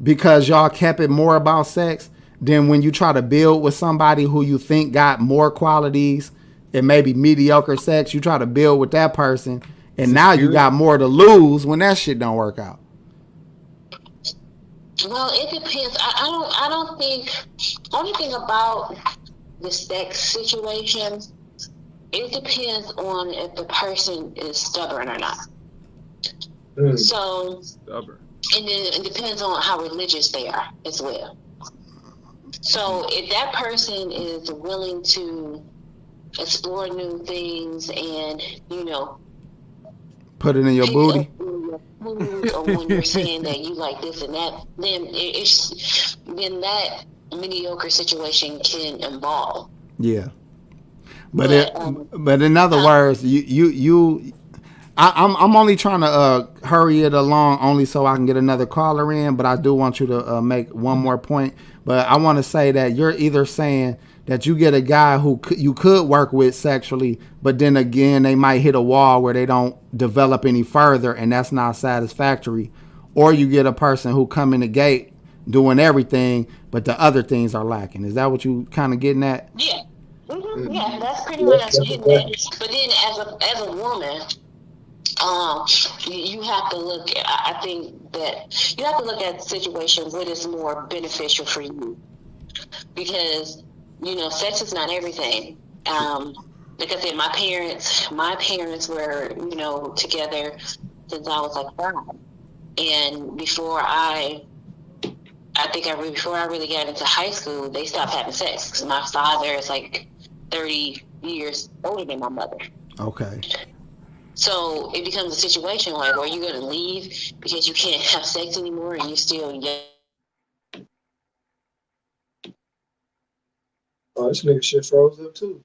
because y'all kept it more about sex than when you try to build with somebody who you think got more qualities and maybe mediocre sex? You try to build with that person, and now you got more to lose when that shit don't work out. Well, it depends. I, I don't. I don't think. Only thing about the sex situation, it depends on if the person is stubborn or not. Mm. So, Stubborn. and then it depends on how religious they are as well. So, if that person is willing to explore new things and you know Put it in your booty. up or when you're saying that you like this and that, then it, it's then that mediocre situation can evolve. Yeah. But But, it, um, but in other uh, words, you you you, I, I'm I'm only trying to uh, hurry it along only so I can get another caller in. But I do want you to uh, make one more point. But I want to say that you're either saying that you get a guy who you could work with sexually, but then again they might hit a wall where they don't develop any further, and that's not satisfactory. Or you get a person who come in the gate doing everything, but the other things are lacking. Is that what you kind of getting at? Yeah. hmm Yeah, that's pretty much it. man. But then, as a as a woman, um, you, you have to look. At, I I think that you have to look at the situation what is more beneficial for you, because you know, sex is not everything. Um, like I said, my parents, my parents were you know together since I was like five, and before I I think I re- before I really got into high school, they stopped having sex my father is like thirty years older than my mother. Okay. So it becomes a situation like, are you going to leave because you can't have sex anymore and you're still young? Oh, this nigga shit froze up too.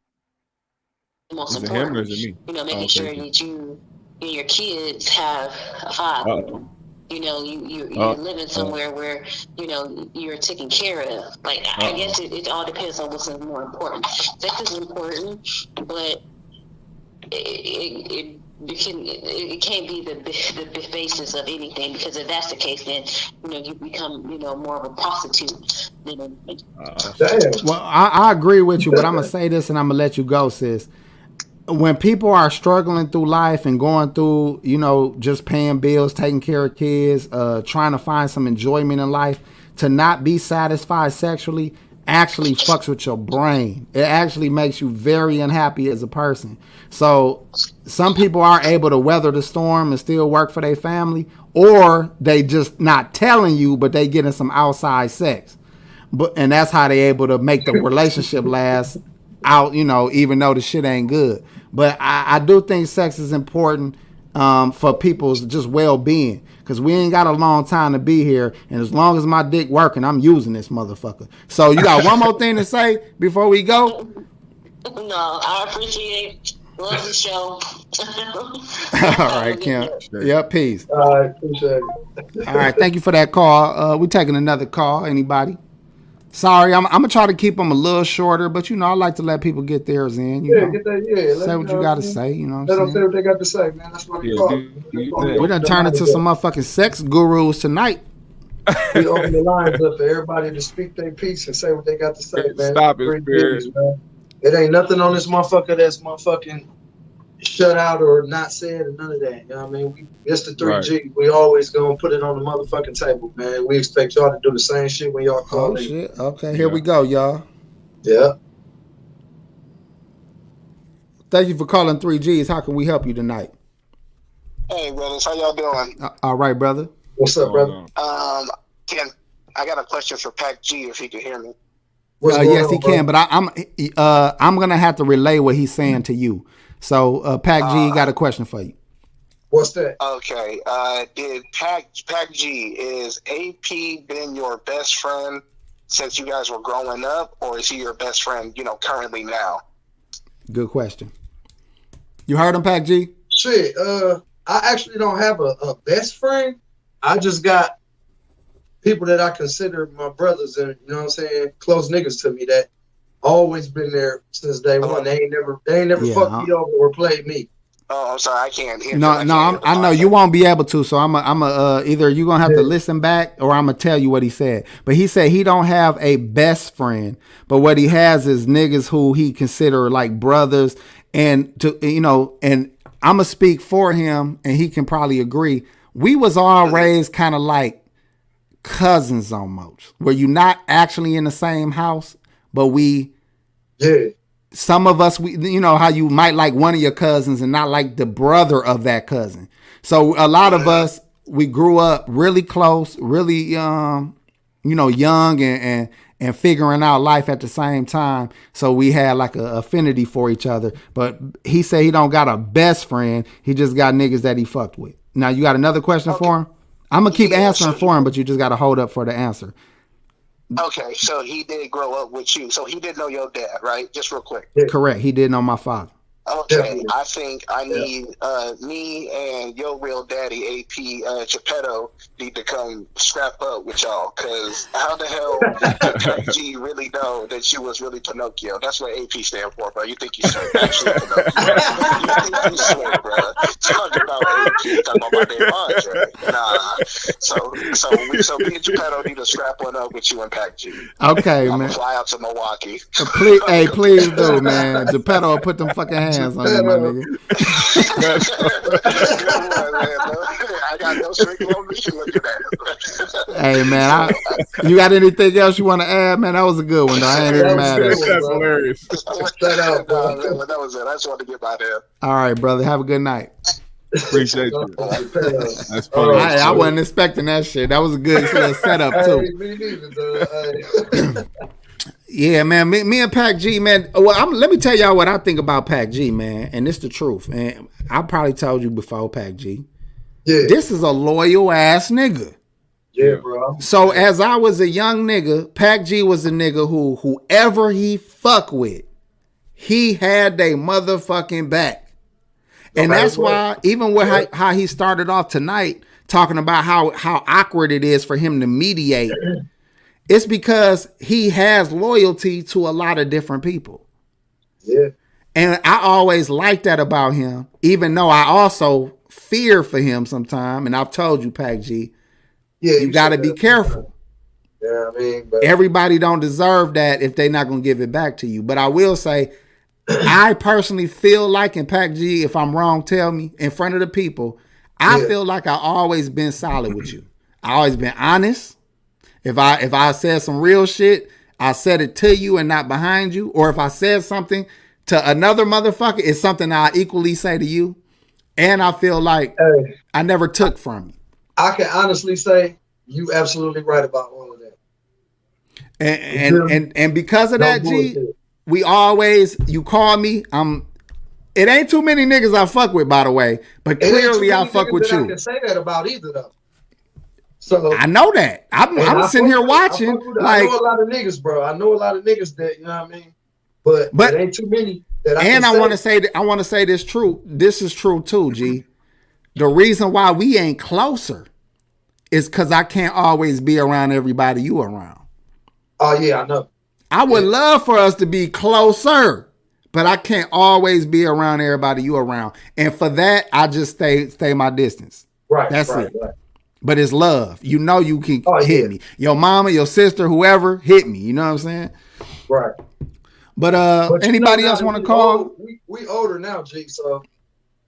Most Is it him or important, is it me? you know, making Oh, sure thank you. that you and your kids have a father. Uh-oh. You know, you you you're Uh, living somewhere where you know you're taken care of. Like I Uh-oh. guess it, it all depends on what's more important. Sex is important, but it it, it, it can it, it can't be the the basis of anything because if that's the case, then you know you become you know more of a prostitute than a, Uh, Well, I, I agree with you, but I'm gonna say this and I'm gonna let you go, sis. When people are struggling through life and going through, you know, just paying bills, taking care of kids, uh, trying to find some enjoyment in life, to not be satisfied sexually, actually fucks with your brain. It actually makes you very unhappy as a person. So some people are able to weather the storm and still work for their family, or they just not telling you, but they getting some outside sex. But and that's how they able to make the [LAUGHS] relationship last out, you know, even though the shit ain't good. But I, I do think sex is important um, for people's just well being. Cause we ain't got a long time to be here, and as long as my dick working, I'm using this motherfucker. So you got one more thing to say before we go? No, I appreciate love the show. [LAUGHS] All right, Kim. Yeah, peace. All right, appreciate it. All right, thank you for that call. Uh, we taking another call. Anybody? Sorry, I'm, I'm gonna try to keep them a little shorter, but you know I like to let people get theirs in. You Yeah, know, get that. Yeah, let say me what know you got to what I mean. say. You know Let what them I'm say what they got to say, man. That's what we Yeah, call. do- do your it. thing. We done turned into some motherfucking sex gurus tonight. We open the lines up for everybody to speak their piece and say what they got to say, man. Stop it, Three Spirit. Gs, man. It ain't nothing on this motherfucker that's motherfucking shut out or not said or none of that. You know what I mean? We, it's the three G. We always gonna put it on the motherfucking table, man. We expect y'all to do the same shit when y'all call Oh shit. Okay, here we go, y'all. Yeah. Thank you for calling 3Gs. How can we help you tonight? Hey, brothers, how y'all doing? Uh, all right, brother. What's up, brother? Um, Ken, I got a question for Pac G if he can hear me. Uh, yes, on, he bro? can, but I, I'm uh, I'm gonna have to relay what he's saying to you. So, uh, Pac G got a question for you. What's that? Okay. Uh, did Pac Pac G is AP been your best friend since you guys were growing up, or is he your best friend? You know, currently now. Good question. You heard him, Pac G? Shit, uh, I actually don't have a, a best friend. I just got people that I consider my brothers and you know what I'm saying, close niggas to me that always been there since day one. They ain't never they ain't never Yeah, fucked huh? me over or played me. Oh, I'm sorry, I can't hear. No, I no, can't I'm, hear I know you won't be able to. So I'm, a, I'm a, uh, either you gonna have to listen back, or I'm gonna tell you what he said. But he said he don't have a best friend, but what he has is niggas who he consider like brothers, and to you know, and I'm gonna speak for him, and he can probably agree. We was all raised kind of like cousins almost, where you're not actually in the same house, but we Yeah. some of us we you know how you might like one of your cousins and not like the brother of that cousin. So a lot of us we grew up really close really um you know young and and, and figuring out life at the same time. So we had like a affinity for each other. But he said he don't got a best friend. He just got niggas that he fucked with. Now you got another question for him? I'm gonna keep Yeah, answering for him but you just gotta hold up for the answer Okay, so he did grow up with you, so he did know your dad, right? Just real quick. correct he did know my father Okay, I think I need uh, me and your real daddy AP uh, Geppetto need to come scrap up with y'all because how the hell [LAUGHS] did G really know that you was really Pinocchio? That's what AP stand for, bro. You think you straight actually Pinocchio? you think you straight, bro? Talk about AP, talk about my name Andre. Nah, so so we so me and Geppetto need to scrap one up with you and Pac G. okay I'm man fly out to Milwaukee. Please, hey, [LAUGHS] please do, man. Geppetto put them fucking hands on you, my nigga. I got no string on me. Look at that. Hey, man, I, you got anything else you want to add, man? That was a good one, though. I ain't even mad at That's hilarious. Shut up, bro. That was it. I just wanted to get by there. All right, brother. Have a good night. Appreciate you. That's That's funny. I, I wasn't expecting that shit. That was a good little setup Hey, too. [CLEARS THROAT] Yeah, man. Me, me and Pac G, man. Well, I'm, let me tell y'all what I think about Pac G, man. And it's the truth, And I probably told you before, Pac G. Yeah, This is a loyal ass nigga. yeah, bro. So as I was a young nigga, Pac G was a nigga who whoever he fuck with, he had they motherfucking back. And matter that's what. why even with how, how he started off tonight talking about how how awkward it is for him to mediate, [CLEARS THROAT] it's because he has loyalty to a lot of different people. Yeah, And I always liked that about him, even though I also fear for him sometime. And I've told you, Pac G, yeah. you got to be careful. Yeah, I mean, but everybody don't deserve that if they're not gonna give it back to you. But I will say, [CLEARS THROAT] I personally feel like in Pac G, if I'm wrong, tell me in front of the people. I Yeah. feel like I always been solid with you. I always been honest. If I if I said some real shit, I said it to you and not behind you, or if I said something to another motherfucker, it's something I equally say to you, and I feel like Hey, I never took from you. I can honestly say you absolutely right about all of that. And and and, and because of No that, G, we always you call me. I'm. It ain't too many niggas I fuck with, by the way, but It clearly I fuck with that I you. can say that about either though. So I know that. I'm, I'm sitting here with- I watching, fuck I know a lot of niggas, bro. I know a lot of niggas that you know what I mean. But But- it ain't too many that I and I want to say that I want to say this true. This is true too, G. The reason why we ain't closer is because I can't always be around everybody you around. Oh yeah, I know. I would love for us to be closer, but I can't always be around everybody you around. And for that, I just stay stay my distance. Right. That's right, it. Right. But it's love. You know you can Oh, hit yeah. me. Your mama, your sister, whoever, hit me. You know what I'm saying? Right. But uh But anybody know, else want to call? old- we, we older now, G. So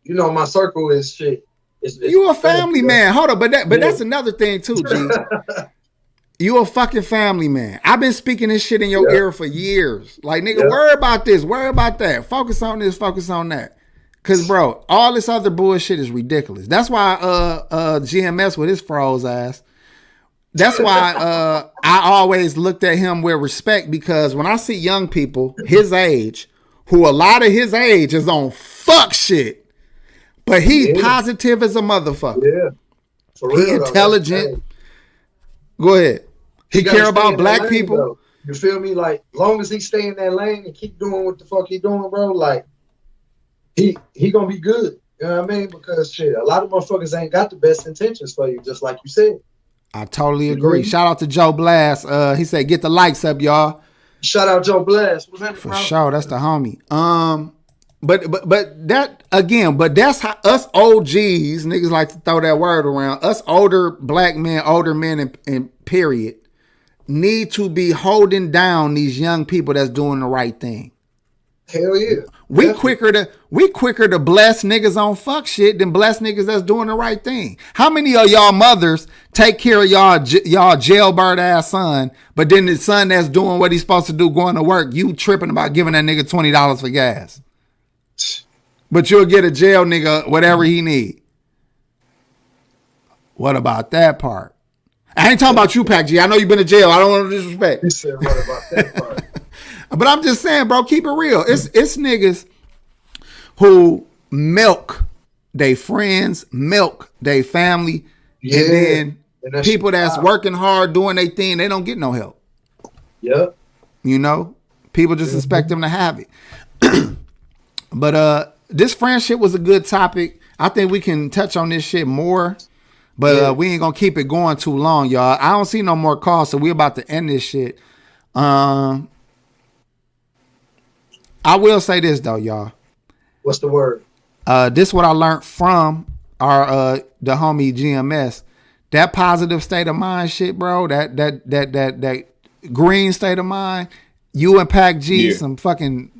you know my circle is shit. It's, it's You a family man. Hold up, but that but Yeah. that's another thing too, G. [LAUGHS] You a fucking family man. I've been speaking this shit in your Yeah. ear for years. Like, nigga, worry about this, worry about that. Focus on this, focus on that. Cause bro, all this other bullshit is ridiculous. That's why uh uh GMS with his froze ass. That's why [LAUGHS] uh I always looked at him with respect because when I see young people his age, who a lot of his age is on fuck shit, but he's Yeah. positive as a motherfucker. Yeah. For He real, though. intelligent. Go ahead. He gotta care about black lane, people. though. You feel me? Like, long as he stay in that lane and keep doing what the fuck he doing, bro, like, he he gonna be good. You know what I mean? Because shit, a lot of motherfuckers ain't got the best intentions for you, just like you said. I totally agree. Mhm. Shout out to Joe Blast. Uh, he said, "Get the likes up, y'all." Shout out Joe Blast. What's happening, For sure, that's the homie. Um, but but but that again, but that's how us OGs niggas like to throw that word around. Us older black men, older men, and, and period, need to be holding down these young people that's doing the right thing. Hell yeah. We Definitely. quicker to we quicker to bless niggas on fuck shit than bless niggas that's doing the right thing. How many of y'all mothers take care of y'all y'all jailbird ass son, but then the son that's doing what he's supposed to do, going to work, you tripping about giving that nigga twenty dollars for gas, but you'll get a jail nigga whatever he need. What about that part? I ain't talking about you, Pac G. I know you've been to jail. I don't want to disrespect. He said, what about that part? But I'm just saying, bro, keep it real. It's it's niggas who milk they friends, milk they family, Yeah. and then And that people that's working hard doing their thing, they don't get no help. Yep. You know, people just Mm-hmm. expect them to have it. [CLEARS THROAT] but uh, this friendship was a good topic. I think we can touch on this shit more. But Yeah. uh, we ain't gonna keep it going too long, y'all. I don't see no more calls, so we about to end this shit. Um, I will say this though, y'all. What's the word? Uh, this what I learned from our uh the homie GMS. That positive state of mind shit, bro. That that that that that green state of mind. You and Pac G, Yeah. some fucking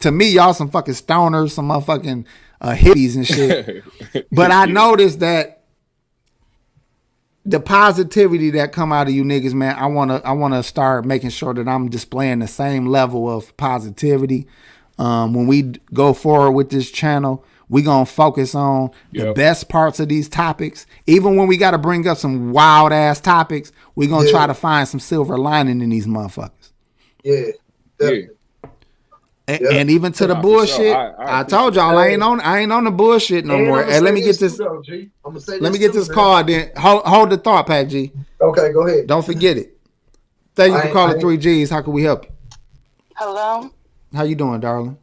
to me, y'all some fucking stoners, some motherfucking uh, hippies and shit. [LAUGHS] but I noticed that the positivity that come out of you niggas, man, I wanna I wanna start making sure that I'm displaying the same level of positivity. Um, when we go forward with this channel, we gonna focus on the best parts of these topics. Even when we gotta bring up some wild ass topics, we gonna Yeah. try to find some silver lining in these motherfuckers. Yeah. Yeah. Definitely. And, Yeah. and even to the Nah, sure. bullshit, I- I I, told y'all I ain't on I ain't on the bullshit no And more. I'ma Hey, let me get this. though, G. I'ma say Let me get this man. card. Then hold, hold the thought, Pac G. Okay, go ahead. Don't forget it. Thank you I for calling three G's. How can we help you? Hello. How you doing, darling?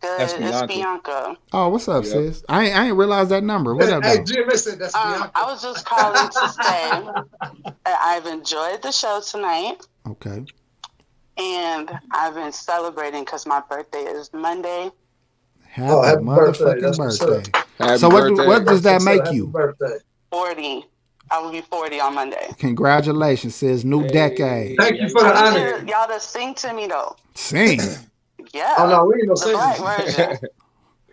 Good. That's it's Bianca. Bianca. Oh, what's up, Yep. sis? I ain't I ain't realized that number. What Hey, up, hey, though? GMS said that's Um, Bianca. I was just calling to [LAUGHS] say I've enjoyed the show tonight, Okay. and I've been celebrating because my birthday is Monday. Happy, Oh, happy birthday. motherfucking That's what's birthday. up. Happy So what do- birthday. what does that So, make happy you? Birthday. Forty. I will be forty on Monday. Congratulations, sis. New Hey. decade. Thank you for the I honor. need y'all to sing to me though. Sing. [LAUGHS] Yeah. Oh no, we ain't no the black singers.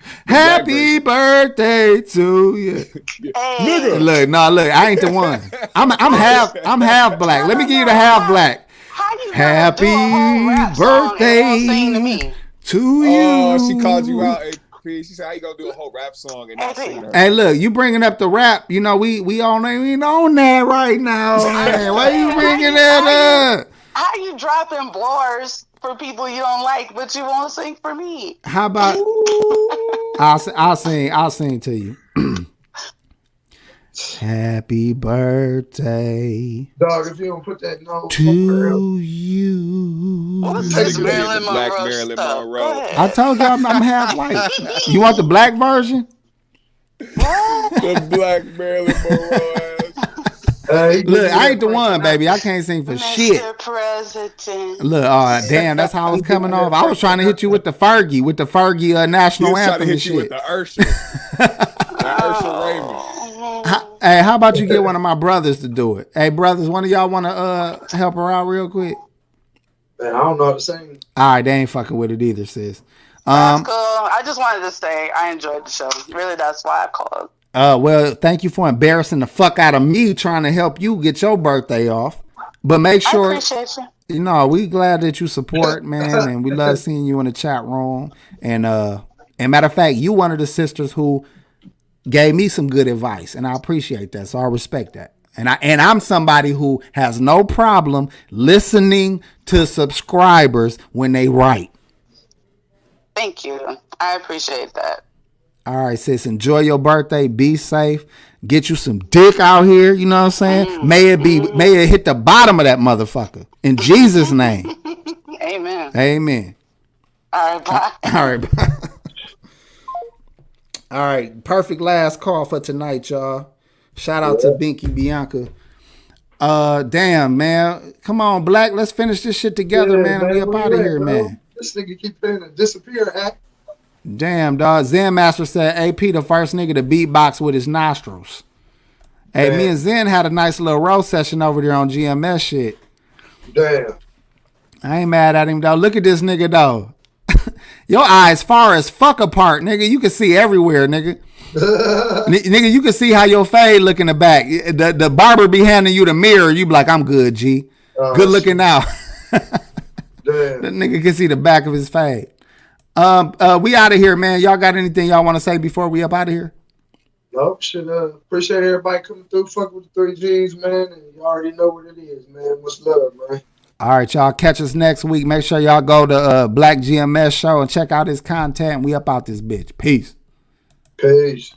[LAUGHS] Happy birthday to you. [LAUGHS] Hey. Look, no, look, I ain't the one. I'm I'm half I'm half black. Let me give you the half black. How you gonna Happy do a whole rap song and won't sing to birthday me? to you. Oh, she called you out. Hey, P, she said, "How you gonna do a whole rap song and not sing her?" Hey, look, you bringing up the rap. You know, we we on we ain't on that right now, [LAUGHS] man. Why you bringing that up? How you dropping bars for people you don't like, but you won't sing for me? How about I'll s- I'll sing I'll sing to you. Happy birthday Dog, if you don't put that no to you. What's This this Marilyn the Black Marilyn stuff? Monroe. I told you I'm, I'm half white. [LAUGHS] You want the black version? the Black Marilyn Monroe ass. Look, I ain't the one, baby. I can't sing for shit. President. Look, uh, damn, that's how I was coming off. I was trying to hit you with the Fergie, with the Fergie uh, He national was trying to anthem and hit you with shit. the Ursula. [LAUGHS] the Ursula Raymond. How- hey, how about you get one of my brothers to do it? Hey, brothers, one of y'all want to uh help her out real quick? Man, I don't know how to sing. All right, they ain't fucking with it either, sis. Um, cool. I just wanted to say I enjoyed the show. Really, that's why I called. uh, well, thank you for embarrassing the fuck out of me trying to help you get your birthday off. But make I sure appreciate you. you know we glad that you support, man, and we [LAUGHS] love seeing you in the chat room. And uh, and matter of fact, you one of the sisters who gave me some good advice, and I appreciate that. So I respect that. And I and I'm somebody who has no problem listening to subscribers when they write. Thank you. I appreciate that. All right, sis. Enjoy your birthday. Be safe. Get you some dick out here. You know what I'm saying? Mm-hmm. May it be. Mm-hmm. May it hit the bottom of that motherfucker in Jesus' name. [LAUGHS] Amen. Amen. All right, bye. [LAUGHS] All right. [LAUGHS] All right. Perfect last call for tonight, y'all. Shout out to Binky Bianca. Uh, damn, man. Come on, Blackk. Let's finish this shit together, Yeah, man. and We up out of here, bro? man. This nigga keep playing a disappear act. Damn, dog. Zen Master said AP the first nigga to beatbox with his nostrils. Hey, me and Zen had a nice little row session over there on GMS shit. Damn. I ain't mad at him though. Look at this nigga though. [LAUGHS] Your eyes far as fuck apart, nigga. You can see everywhere, nigga. [LAUGHS] N- nigga, you can see how your fade look in the back. The the barber be handing you the mirror. You be like, I'm good, G. Oh, good looking out. [LAUGHS] Damn. that nigga can see the back of his fade. Um, uh, we out of here, man. Y'all got anything y'all want to say before we up out of here? Nope, should uh, appreciate everybody coming through. Fuck with the three G's, man. And you already know what it is, man. Much love, man. All right, y'all. Catch us next week. Make sure y'all go to uh, Blackk GMS show and check out his content. We up out this bitch. Peace. Peace.